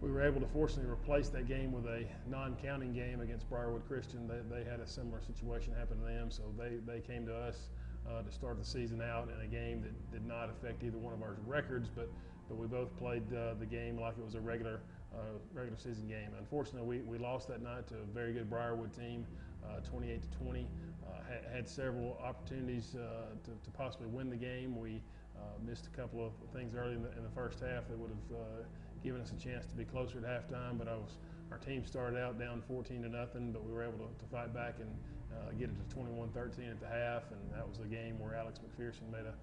we were able to fortunately replace that game with a non-counting game against Briarwood Christian. They, they had a similar situation happen to them, so they, they came to us uh, to start the season out in a game that did not affect either one of our records, but, but we both played uh, the game like it was a regular uh, regular season game. Unfortunately, we, we lost that night to a very good Briarwood team, uh, 28 to 20. Uh, had, several opportunities uh, to, to possibly win the game. We missed a couple of things early in the, in the first half that would have given us a chance to be closer at halftime, but I was our team started out down 14 to nothing, but we were able to, to fight back and uh, get it to 21-13 at the half, and that was a game where Alex McPherson made a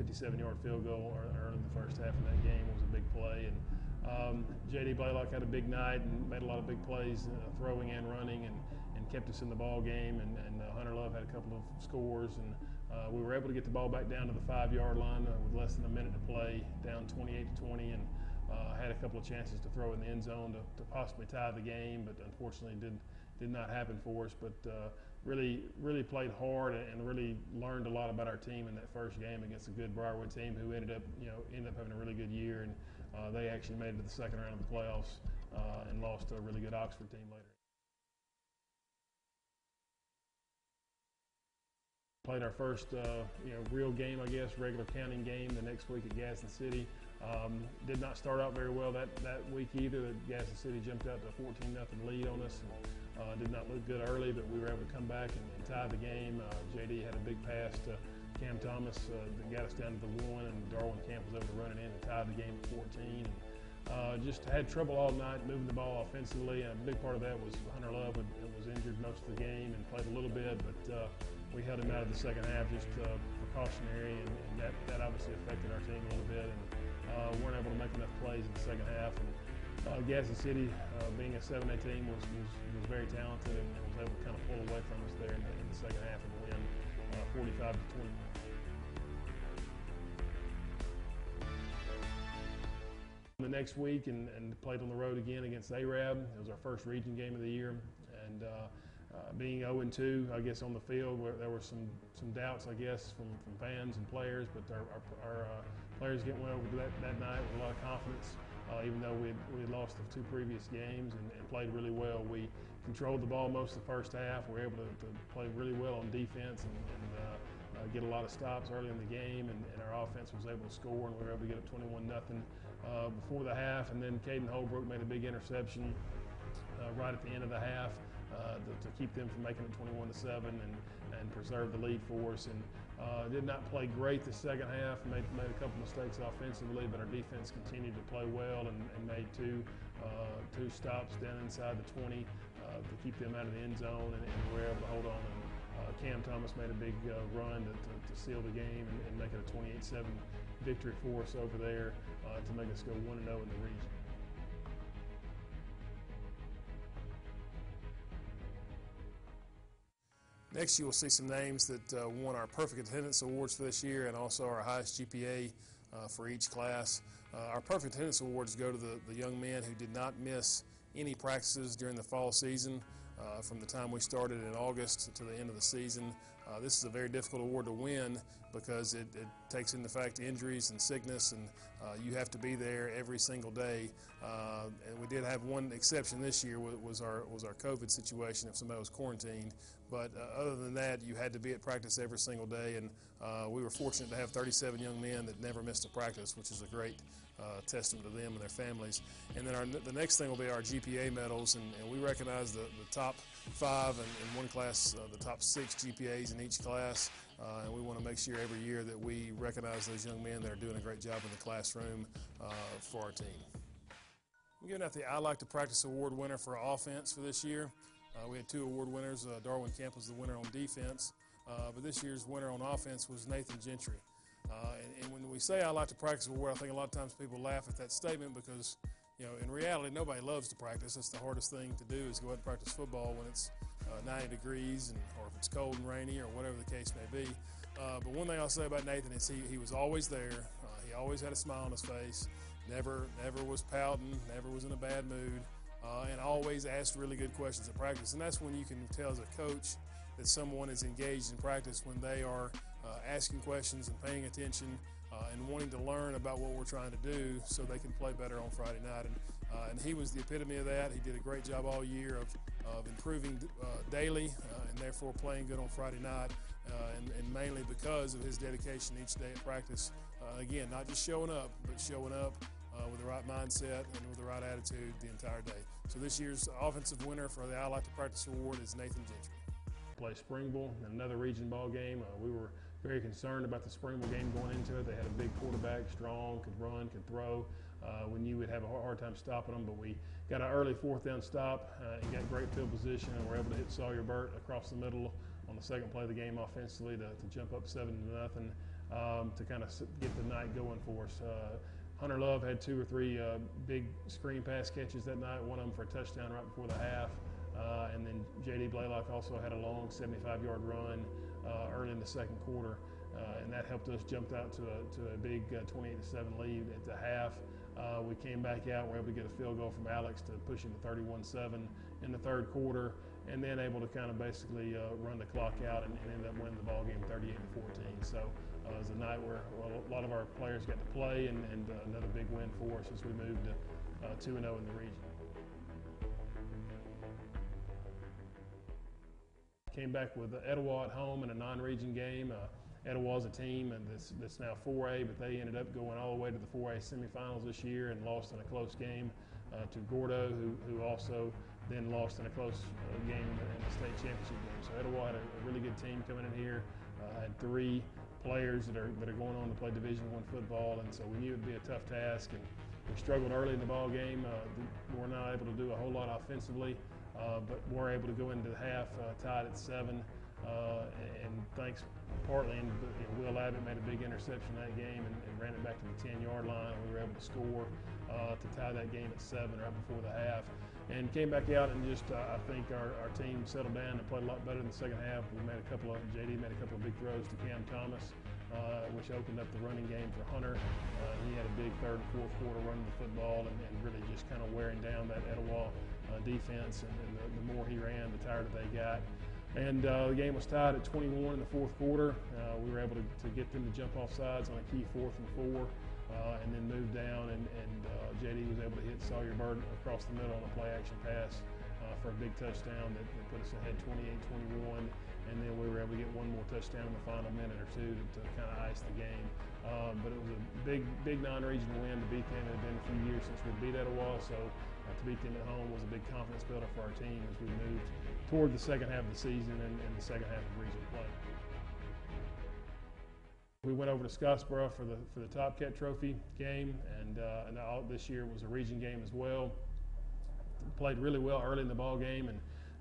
57-yard uh, field goal early in the first half of that game. It was a big play, and um, J.D. Blaylock had a big night and made a lot of big plays, uh, throwing and running, and, and kept us in the ball game. And, and uh, Hunter Love had a couple of scores, and uh, we were able to get the ball back down to the five-yard line uh, with less than a minute to play, down 28 to 20, and uh, had a couple of chances to throw in the end zone to, to possibly tie the game, but unfortunately did did not happen for us. But uh, really, really played hard and really learned a lot about our team in that first game against a good Briarwood team who ended up, you know, ended up having a really good year and. Uh, they actually made it to the second round of the playoffs uh, and lost to a really good Oxford team later. Played our first, uh, you know, real game, I guess, regular counting game the next week at Gadsden City. Um, did not start out very well that, that week either. Gadsden City jumped out to a 14 nothing lead on us. And, uh, did not look good early, but we were able to come back and, and tie the game. Uh, JD had a big pass to Cam Thomas uh, that got us down to the one, and Darwin Camp was able to run it in and tie the game at 14. And, uh, just had trouble all night moving the ball offensively, and a big part of that was Hunter Love was, was injured most of the game and played a little bit, but uh, we held him out of the second half just uh, precautionary, and, and that, that obviously affected our team a little bit, and uh, weren't able to make enough plays in the second half. And, uh, Gadsden City, uh, being a 7A team, was, was, was very talented and, and was able to kind of pull away from us there in the, in the second half and win uh, 45 to 21. The next week and, and played on the road again against Arab. It was our first region game of the year. And uh, uh, being 0-2, I guess, on the field, there were some, some doubts, I guess, from, from fans and players, but our, our, our uh, players get went over that, that night with a lot of confidence. Uh, even though we we lost the two previous games and, and, played really well, we controlled the ball most of the first half. We were able to, to play really well on defense and, and uh, uh, get a lot of stops early in the game, and, and, our offense was able to score, and we were able to get up 21 nothing uh, before the half, and then Caden Holbrook made a big interception uh, right at the end of the half uh, to, to, keep them from making it 21 to 7 and, and preserve the lead for us. And uh, did not play great the second half, made, made a couple mistakes offensively, but our defense continued to play well and, and made two, uh, two stops down inside the 20 uh, to keep them out of the end zone, and, and we were able to hold on. And, Cam Thomas made a big run to, to, to, seal the game and, and make it a 28-7 victory for us over there uh, to make us go 1 0 in the region. Next, you will see some names that uh, won our Perfect Attendance Awards for this year and also our highest GPA uh, for each class. Uh, our Perfect Attendance Awards go to the, the young men who did not miss any practices during the fall season. Uh, from the time we started in August to the end of the season, Uh, this is a very difficult award to win because it, it takes into fact injuries and sickness, and uh, you have to be there every single day. Uh, and we did have one exception this year was our was our COVID situation if somebody was quarantined. But uh, other than that, you had to be at practice every single day, and uh, we were fortunate to have 37 young men that never missed a practice, which is a great uh, testament to them and their families. And then our, the next thing will be our GPA medals, and, and we recognize the, the top five and in one class, uh, the top six GPAs in each class. Uh, and we want to make sure every year that we recognize those young men that are doing a great job in the classroom uh, for our team. I'm giving out the I Like to Practice Award winner for offense for this year. Uh, we had two award winners. Uh, Darwin Kemp was the winner on defense, uh, but this year's winner on offense was Nathan Gentry. Uh, and, and, when we say I like to practice award, I think a lot of times people laugh at that statement because, you know, in reality, nobody loves to practice. It's the hardest thing to do is go out and practice football when it's uh, 90 degrees and, or if it's cold and rainy or whatever the case may be. Uh, but one thing I'll say about Nathan is he, he was always there. he always had a smile on his face. Never, never was pouting. Never was in a bad mood uh, and always ask really good questions at practice. And that's when you can tell as a coach that someone is engaged in practice when they are uh, asking questions and paying attention uh, and wanting to learn about what we're trying to do so they can play better on Friday night. And, uh, and he was the epitome of that. He did a great job all year of, of improving uh, daily uh, and therefore playing good on Friday night. And, and, mainly because of his dedication each day at practice. again, not just showing up, but showing up uh, with the right mindset and with the right attitude the entire day. So this year's offensive winner for the I Like to Practice Award is Nathan Gentry. Play Springville, in another region ball game. Uh, we were very concerned about the Springville game going into it. They had a big quarterback, strong, could run, could throw. Uh, we knew we'd have a hard time stopping them, but we got an early fourth down stop uh, and got great field position and were able to hit Sawyer Burt across the middle on the second play of the game offensively to, to jump up seven to nothing um, to kind of get the night going for us. Uh, Hunter Love had two or three uh, big screen pass catches that night, one of them for a touchdown right before the half. Uh, and then J.D. Blaylock also had a long 75-yard run uh, early in the second quarter, uh, and that helped us jump out to a, to a big 28-7 uh, lead at the half. Uh, we came back out, were able to get a field goal from Alex to push it to 31-7 in the third quarter, and then able to kind of basically run the clock out and, and end up winning the ball game 38 14. So uh, was a night where a lot of our players got to play and, and uh, another big win for us as we moved to uh, 2 0 in the region. Came back with Etowah at home in a non region game. Uh, Etowah is a team and that's, that's now 4A, but they ended up going all the way to the 4A semifinals this year and lost in a close game uh, to Gordo, who, who also then lost in a close uh, game in the state championship game. So Etowah had a, a really good team coming in here. Uh, had three players that are that are going on to play Division One football, and so we knew it'd be a tough task. And we struggled early in the ball game. Uh, we were not able to do a whole lot offensively, uh, but were able to go into the half uh, tied at seven. Uh, and thanks partly, and you know, Will Abbott made a big interception that game and, and ran it back to the 10-yard line. We were able to score uh, to tie that game at seven right before the half and came back out and just uh, I think our, our team settled down and played a lot better in the second half. We made a couple of JD made a couple of big throws to Cam Thomas, uh, which opened up the running game for Hunter. Uh, he had a big third and fourth quarter running the football and, and really just kind of wearing down that Etowah uh, defense. And, and the, the, more he ran, the tighter they got. And uh, the game was tied at 21 in the fourth quarter. Uh, we were able to, to get them to jump off sides on a key fourth and four uh, and then moved down, and, and uh, JD was able to hit Sawyer Bird across the middle on a play action pass uh, for a big touchdown that, that put us ahead 28-21, and then we were able to get one more touchdown in the final minute or two to, to kind of ice the game. Um, but it was a big, big non-regional win to beat them. It had been a few years since we beat Etowah, so uh, to beat them at home was a big confidence builder for our team as we moved toward the second half of the season and, and the second half of regional play. We went over to Scottsboro for the for the Top Cat Trophy game, and, uh, and all, this year was a region game as well. Played really well early in the ball game and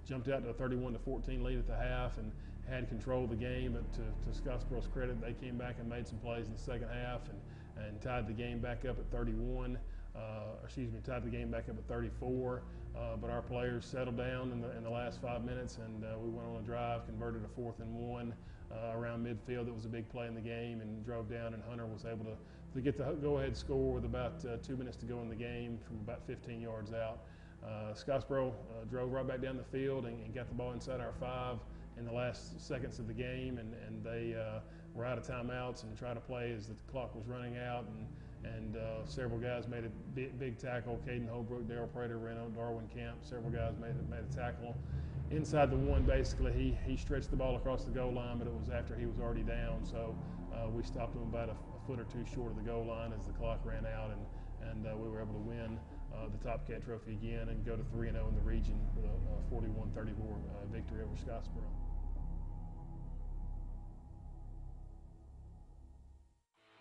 jumped out to a 31 to 14 lead at the half and had control of the game. But to, to Scottsboro's credit, they came back and made some plays in the second half and, and tied the game back up at 31. Uh, excuse me, tied the game back up at 34. Uh, but our players settled down in the, in the last five minutes, and uh, we went on a drive, converted a fourth and one uh, around midfield. That was a big play in the game, and drove down, and Hunter was able to, to get the go-ahead score with about uh, two minutes to go in the game from about 15 yards out. Uh, Scottsboro uh, drove right back down the field and, and, got the ball inside our five, in the last seconds of the game, and, and they uh, were out of timeouts and tried to play as the clock was running out. And, and uh, several guys made a big, big tackle. Caden Holbrook, Daryl Prater ran out Darwin Camp. Several guys made, made a tackle inside the one, basically, he, he stretched the ball across the goal line, but it was after he was already down. So uh, we stopped him about a, a, foot or two short of the goal line as the clock ran out, and, and uh, we were able to win uh, the Top Cat Trophy again and go to 3 0 in the region with a 41 34 uh, victory over Scottsboro.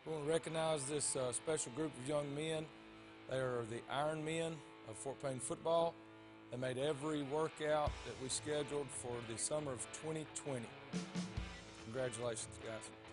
We want to recognize this uh, special group of young men. They are the Iron Men of Fort Payne football. They made every workout that we scheduled for the summer of 2020. Congratulations, guys.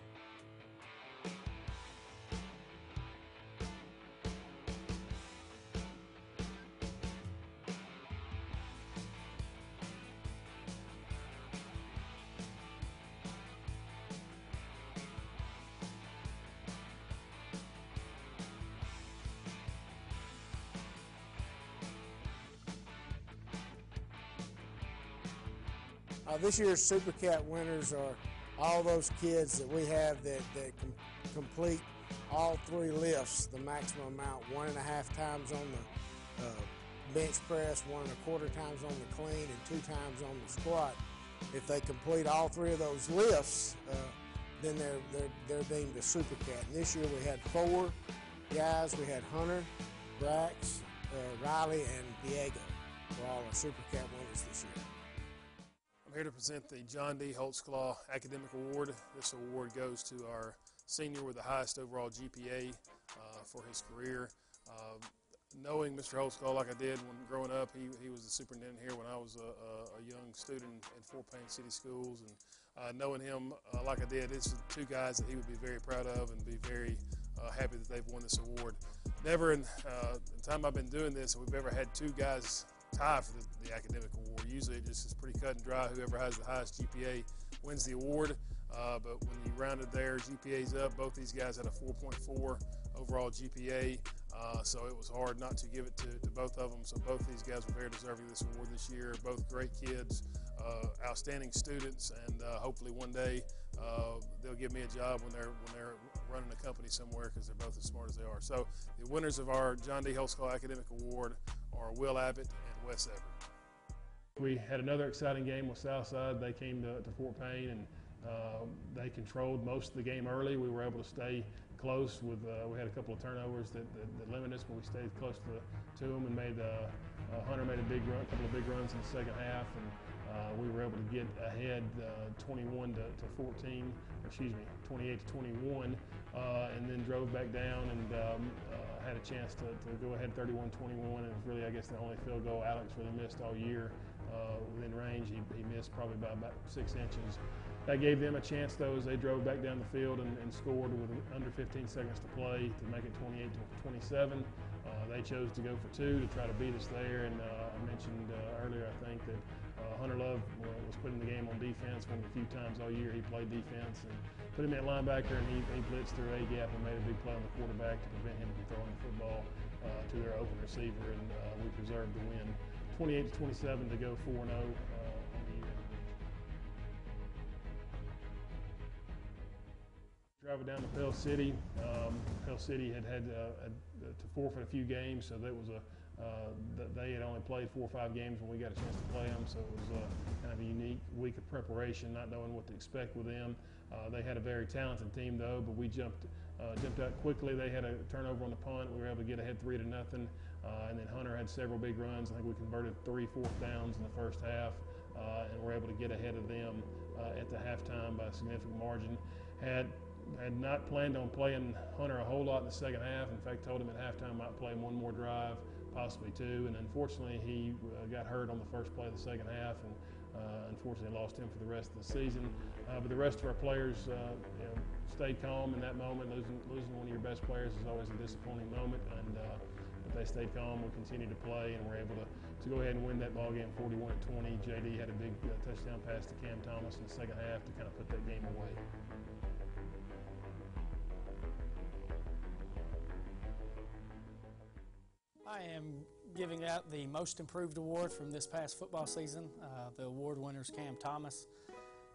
Uh, this year's Super Cat winners are all those kids that we have that, that com complete all three lifts, the maximum amount, one and a half times on the uh, bench press, one and a quarter times on the clean, and two times on the squat. If they complete all three of those lifts, uh, then they're, they're, they're deemed a Super Cat. And this year we had four guys. We had Hunter, Brax, uh, Riley, and Diego were all our Super Cat winners this year. I'm here to present the John D. Holtzclaw Academic Award. This award goes to our senior with the highest overall GPA uh, for his career. Uh, knowing Mr. Holtzclaw like I did when growing up, he, he was the superintendent here when I was a, a, a young student at Fort Payne City Schools. And uh, knowing him uh, like I did, it's two guys that he would be very proud of and be very uh, happy that they've won this award. Never in uh, the time I've been doing this, we've ever had two guys tie for the, the, academic award. Usually it just is pretty cut and dry. Whoever has the highest GPA wins the award. Uh, but when you rounded their GPAs up, both these guys had a 4.4 overall GPA. Uh, so it was hard not to give it to, to, both of them. So both these guys were very deserving of this award this year. Both great kids, uh, outstanding students, and uh, hopefully one day uh, they'll give me a job when they're when they're running a company somewhere because they're both as smart as they are. So the winners of our John D. Holtzclaw Academic Award are Will Abbott and Wes Everett. We had another exciting game with Southside. They came to, to Fort Payne and uh, they controlled most of the game early. We were able to stay close with, uh, we had a couple of turnovers that, that, that, limited us, but we stayed close to, to them and made, uh, Hunter made a big run, a couple of big runs in the second half. And uh, we were able to get ahead uh, 21 to, to 14, excuse me, 28 to 21, and then drove back down and um, had a chance to, to go ahead 31-21, and it was really, I guess, the only field goal Alex really missed all year uh, within range. He, he, missed probably by about six inches. That gave them a chance, though, as they drove back down the field and, and scored with under 15 seconds to play to make it 28 to 27. Uh, they chose to go for two to try to beat us there, and uh, I mentioned uh, earlier, I think, that uh, Hunter Love was putting the game on defense one of the few times all year he played defense. And put him at linebacker, and he, he blitzed through A gap and made a big play on the quarterback to prevent him from throwing the football uh, to their open receiver, and uh, we preserved the win. 28 to 27 to go 4 0 uh, on the year. Driving down to Pell City, um, Pell City had had uh, to forfeit a few games, so that was a uh, they had only played four or five games when we got a chance to play them, so it was uh, kind of a unique week of preparation, not knowing what to expect with them. Uh, they had a very talented team though, but we jumped uh, jumped out quickly. They had a turnover on the punt. We were able to get ahead three to nothing, and then Hunter had several big runs. I think we converted three fourth downs in the first half, and were able to get ahead of them at the halftime by a significant margin. Had had not planned on playing Hunter a whole lot in the second half. In fact, told him at halftime I might play him one more drive, possibly two. And unfortunately, he uh, got hurt on the first play of the second half, and uh, unfortunately lost him for the rest of the season. Uh, but the rest of our players you know, stayed calm in that moment. Losing, losing one of your best players is always a disappointing moment, and but they stayed calm. We continued to play, and were able to, to go ahead and win that ball game 41 20. JD had a big uh, touchdown pass to Cam Thomas in the second half to kind of put that game away. I am giving out the Most Improved Award from this past football season. Uh, the award winner is Cam Thomas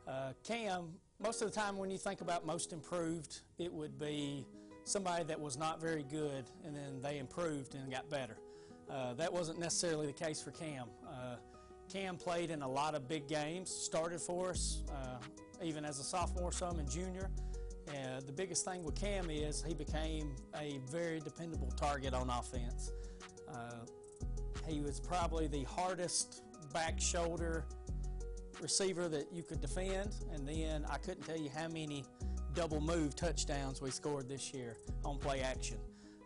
Uh, Cam, most of the time when you think about most improved, it would be somebody that was not very good and then they improved and got better. Uh, that wasn't necessarily the case for Cam. Uh, Cam played in a lot of big games, started for us, uh, even as a sophomore, some and junior. Uh, the biggest thing with Cam is he became a very dependable target on offense. Uh, he was probably the hardest back shoulder receiver that you could defend, and then I couldn't tell you how many double move touchdowns we scored this year on play action.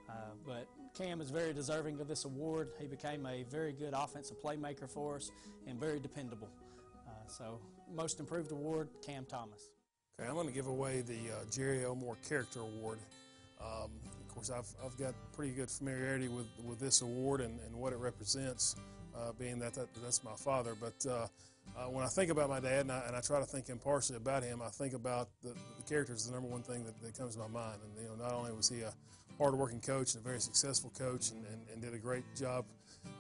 Uh, but Cam is very deserving of this award. He became a very good offensive playmaker for us and very dependable. Uh, so, most improved award, Cam Thomas. Okay, I'm going to give away the uh, Jerry Elmore Character Award. Um, course, I've, I've got pretty good familiarity with, with this award and, and what it represents, uh, being that, that that's my father. But uh, uh, when I think about my dad and I, and I, try to think impartially about him, I think about the, the character is the number one thing that, that, comes to my mind. And you know, not only was he a hardworking coach and a very successful coach and, and, and did a great job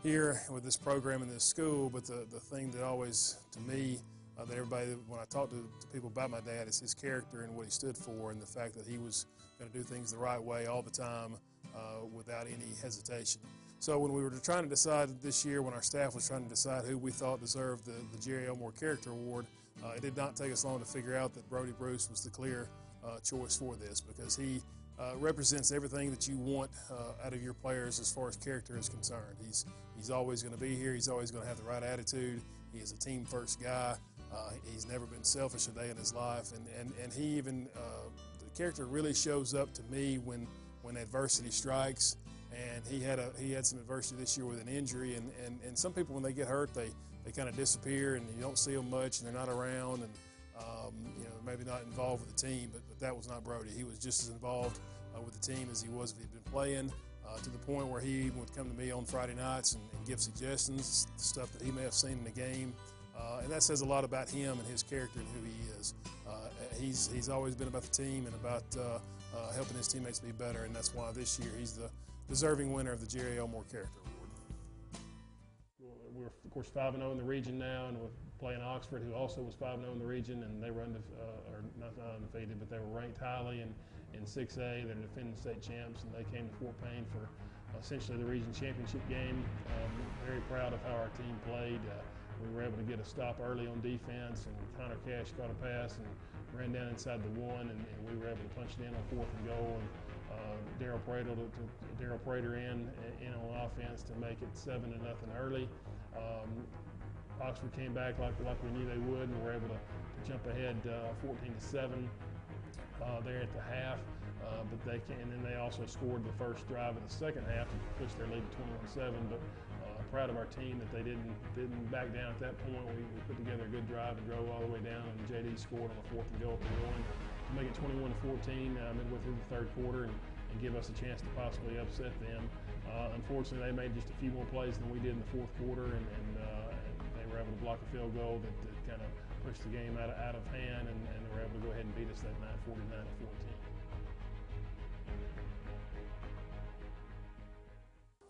here with this program and this school, but the, the thing that always, to me, uh, that everybody, when I talk to, to, people about my dad, is his character and what he stood for, and the fact that he was going to do things the right way all the time uh, without any hesitation. So when we were trying to decide this year, when our staff was trying to decide who we thought deserved the, the Jerry Elmore Character Award, uh, it did not take us long to figure out that Brody Bruce was the clear uh, choice for this because he uh, represents everything that you want uh, out of your players as far as character is concerned. He's he's always going to be here. He's always going to have the right attitude. He is a team first guy. Uh, he's never been selfish a day in his life, and and and he even uh, the character really shows up to me when when adversity strikes. And he had a he had some adversity this year with an injury, and and, and some people when they get hurt they they kind of disappear and you don't see them much and they're not around and um, you know maybe not involved with the team, but, but that was not Brody. He was just as involved uh, with the team as he was if he'd been playing. Uh, to the point where he would come to me on Friday nights and, and give suggestions, stuff that he may have seen in the game, uh, and that says a lot about him and his character and who he is. Uh, he's he's always been about the team and about uh, uh, helping his teammates be better, and that's why this year he's the deserving winner of the Jerry Elmore Character Award. We're of course five and zero oh in the region now, and we're playing Oxford, who also was five and zero oh in the region, and they were undef- or not undefeated, but they were ranked highly and in 6A. They're defending state champs, and they came to Fort Payne for essentially the region championship game. Um, very proud of how our team played. Uh, we were able to get a stop early on defense, and Connor Cash caught a pass and ran down inside the one, and, and we were able to punch it in on fourth and goal. And uh, Daryl Prater to, to Daryl Prater in in on offense to make it seven to nothing early. Um, Oxford came back like like we knew they would, and were able to, to jump ahead uh, 14 to seven uh, there at the half. Uh, but they can, and then they also scored the first drive of the second half to push their lead to 21-7. But proud of our team that they didn't didn't back down at that point. We, we, put together a good drive and drove all the way down, and JD scored on a fourth and goal at one to make it 21-14 uh, midway through the third quarter and, and give us a chance to possibly upset them. Uh, unfortunately, they made just a few more plays than we did in the fourth quarter, and, and, uh, and they were able to block a field goal that, that kind of pushed the game out of, out of hand, and, and they were able to go ahead and beat us that night, 49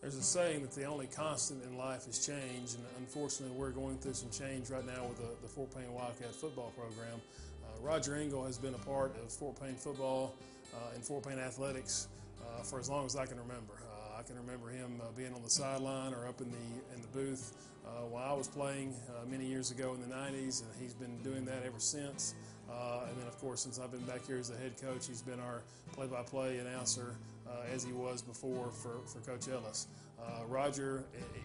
There's a saying that the only constant in life is change, and unfortunately, we're going through some change right now with the, the Fort Payne Wildcat football program. Uh, Roger Engel has been a part of Fort Payne football uh, and Fort Payne athletics uh, for as long as I can remember. Uh, I can remember him uh, being on the sideline or up in the in the booth uh, while I was playing many years ago in the 90s, and he's been doing that ever since. and then, of course, since I've been back here as the head coach, he's been our play-by-play announcer uh, as he was before for, for Coach Ellis. Uh, Roger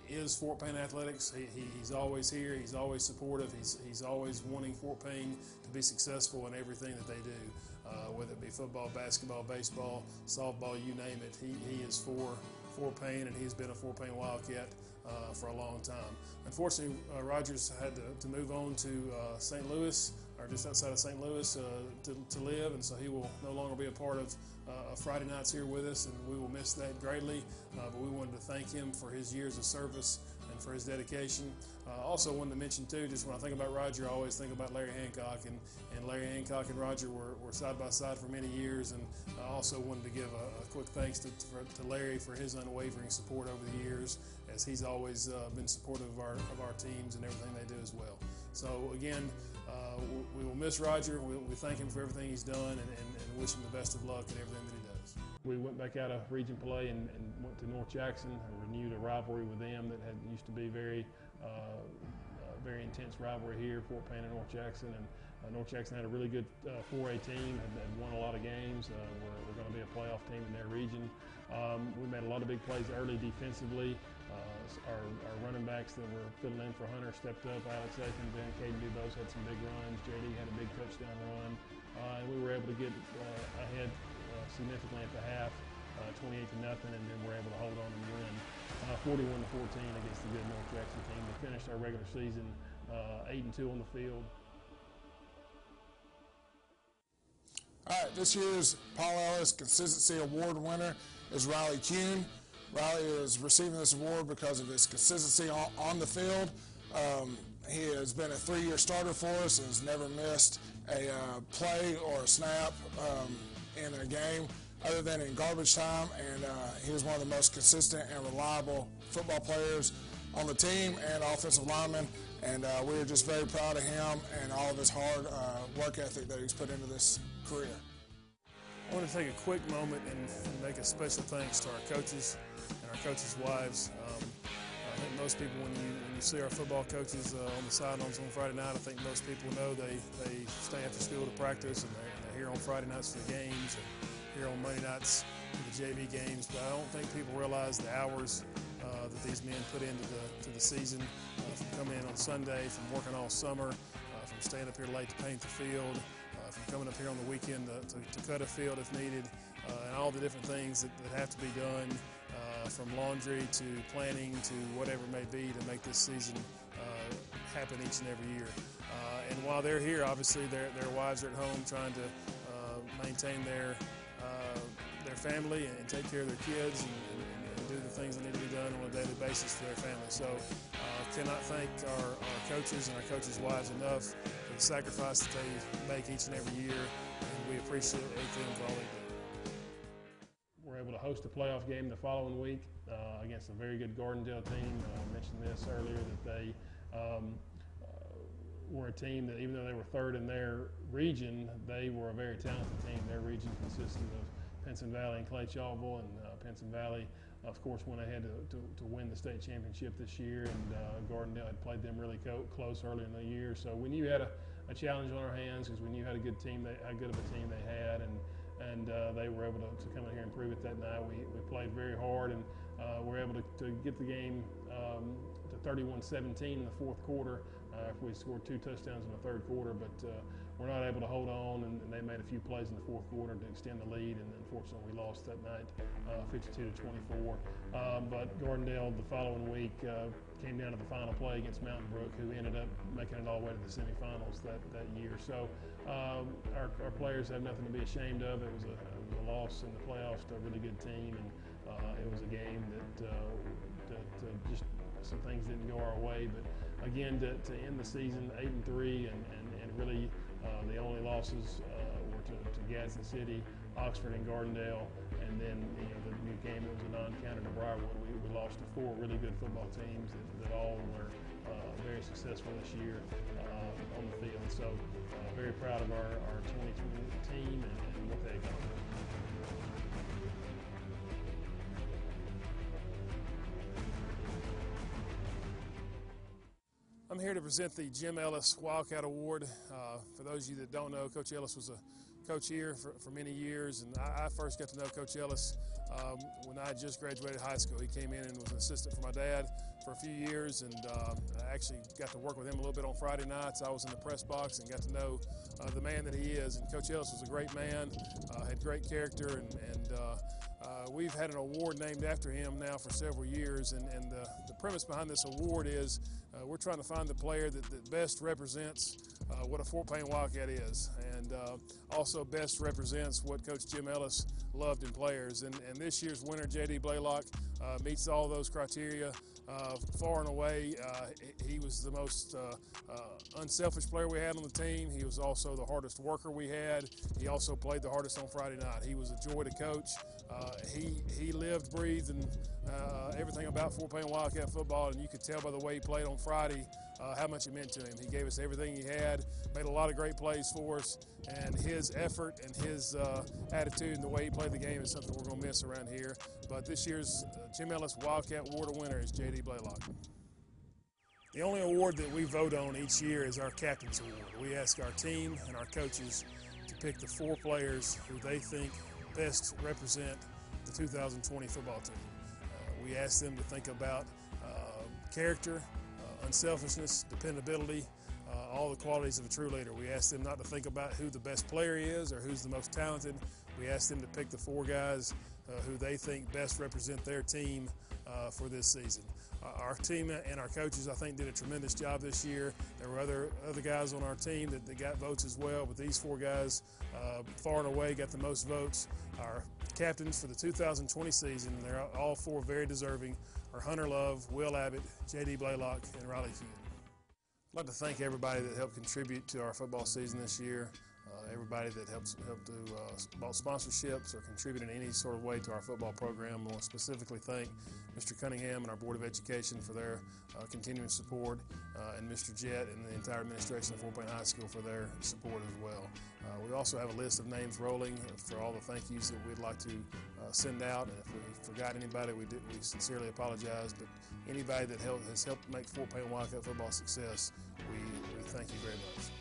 is Fort Payne Athletics. He, he, he's always here. He's always supportive. He's, he's always wanting Fort Payne to be successful in everything that they do, uh, whether it be football, basketball, baseball, softball, you name it. He, he is for Fort Payne, and he's been a Fort Payne Wildcat uh, for a long time. Unfortunately, uh, Rogers had to, to move on to uh, St. Louis, or just outside of St. Louis, uh, to, to live, and so he will no longer be a part of uh, Friday nights here with us, and we will miss that greatly. Uh, but we wanted to thank him for his years of service and for his dedication. Uh, also wanted to mention too, just when I think about Roger, I always think about Larry Hancock, and, and Larry Hancock and Roger were, were side by side for many years, and I also wanted to give a, a quick thanks to, for, to Larry for his unwavering support over the years, as he's always uh, been supportive of our, of our teams and everything they do as well. So again, uh, we, will miss Roger. We, we thank him for everything he's done and, and, and wish him the best of luck in everything that he does. We went back out of region play and, and went to North Jackson and renewed a rivalry with them that had used to be very, uh, uh, very intense rivalry here, Fort Payne and North Jackson. And uh, North Jackson had a really good uh, 4A team and, and won a lot of games. Uh, we're, we're going to be a playoff team in their region. Um, we made a lot of big plays early defensively. Uh, our, our, running backs that were filling in for Hunter stepped up. Alex and Caden Dubose had some big runs. JD had a big touchdown run. Uh, and we were able to get uh, ahead uh, significantly at the half, uh, 28 to nothing, and then we're able to hold on and win uh, 41 to 14 against the good North Jackson team. We finished our regular season 8 and 2 on the field. All right, this year's Paul Ellis Consistency Award winner is Riley Kuhn. Riley is receiving this award because of his consistency on, the field. Um, he has been a three-year starter for us and has never missed a uh, play or a snap um, in a game other than in garbage time. And uh, he was one of the most consistent and reliable football players on the team and offensive lineman. And uh, we are just very proud of him and all of his hard uh, work ethic that he's put into this career. I want to take a quick moment and make a special thanks to our coaches and our coaches' wives. Um, I think most people, when you when you see our football coaches uh, on the sidelines on Friday night, I think most people know they, they stay after school to practice and they're, they're here on Friday nights for the games and here on Monday nights for the JV games. But I don't think people realize the hours uh, that these men put into the to the season, uh, from coming in on Sunday, from working all summer, uh, from staying up here late to paint the field, uh, from coming up here on the weekend to, to, to cut a field if needed, uh, and all the different things that, that have to be done from laundry to planning to whatever it may be to make this season uh, happen each and every year. Uh, and while they're here, obviously their, their wives are at home trying to uh, maintain their uh, their family and take care of their kids and, and, and, do the things that need to be done on a daily basis for their family. So uh, cannot thank our, our coaches and our coaches' wives enough for the sacrifice that they make each and every year, and we appreciate them for all they were able to host a playoff game the following week uh, against a very good Gardendale team. Uh, I mentioned this earlier that they um, uh, were a team that, even though they were third in their region, they were a very talented team. Their region consisted of Pinson Valley and Clay Chalkville, and uh, Pinson Valley, of course, went ahead to, to, to, win the state championship this year, and uh, Gardendale had played them really co- close early in the year. So we knew we had a, a challenge on our hands because we knew how good team, they, how good of a team they had, and and uh, they were able to, to, come in here and prove it that night. We, we played very hard and uh, were able to, to, get the game um, to 31-17 in the fourth quarter. Uh, if we scored two touchdowns in the third quarter, but uh, we're not able to hold on, and, and, they made a few plays in the fourth quarter to extend the lead, and unfortunately we lost that night, uh, 52 to 24. Um, but Gardendale the following week uh, came down to the final play against Mountain Brook, who ended up making it all the way to the semifinals that, that year. So um, our, our, players have nothing to be ashamed of. It was a, it was a loss in the playoffs to a really good team, and uh, it was a game that, uh, that uh, just some things didn't go our way. But again, to, to end the season eight and three, and, and, and really uh, the only losses uh, were to, to Gadsden City, Oxford, and Gardendale, and then you know the new game was a non-counter to Briarwood. We, we lost to four really good football teams that, that all were uh, very successful this year uh, on the field. So uh, very proud of our, our 2020 team and, and what they accomplished. I'm here to present the Jim Ellis Wildcat Award. Uh, for those of you that don't know, Coach Ellis was a coach here for, for many years, and I, I, first got to know Coach Ellis um, when I just graduated high school. He came in and was an assistant for my dad for a few years, and uh, I actually got to work with him a little bit on Friday nights. I was in the press box and got to know uh, the man that he is. And Coach Ellis was a great man, uh, had great character, and, and uh, uh, we've had an award named after him now for several years, and, and the, the premise behind this award is uh, we're trying to find the player that, that best represents uh, what a Fort Payne Wildcat is, and uh, also best represents what Coach Jim Ellis loved in players. And, and this year's winner, J.D. Blaylock, uh, meets all those criteria. Uh, far and away, uh, he was the most unselfish player we had on the team. He was also the hardest worker we had. He also played the hardest on Friday night. He was a joy to coach. he he lived, breathed, and everything about Fort Payne Wildcat football, and you could tell by the way he played on Friday uh, how much it meant to him. He gave us everything he had, made a lot of great plays for us, and his effort and his uh, attitude and the way he played the game is something we're going to miss around here. But this year's uh, Jim Ellis Wildcat Award winner is J.D. Blaylock. The only award that we vote on each year is our Captain's Award. We ask our team and our coaches to pick the four players who they think best represent the 2020 football team. Uh, we ask them to think about uh, character, unselfishness, dependability, uh, all the qualities of a true leader. We ask them not to think about who the best player is or who's the most talented. We ask them to pick the four guys uh, who they think best represent their team uh, for this season. Uh, our team and our coaches, I think, did a tremendous job this year. There were other other guys on our team that, that got votes as well, but these four guys, uh, far and away, got the most votes. Our captains for the 2020 season, they're all four very deserving are Hunter Love, Will Abbott, J.D. Blaylock, and Riley Kuhn. I'd like to thank everybody that helped contribute to our football season this year. Everybody that helps helped to uh, bought sponsorships or contributed in any sort of way to our football program. I want to specifically thank Mr. Cunningham and our Board of Education for their uh, continuing support, uh, and Mr. Jett and the entire administration of Fort Payne High School for their support as well. We also have a list of names rolling for all the thank yous that we'd like to send out. And if we forgot anybody, we, did, we sincerely apologize. But anybody that helped, has helped make Fort Payne Wildcat football success, we, we thank you very much.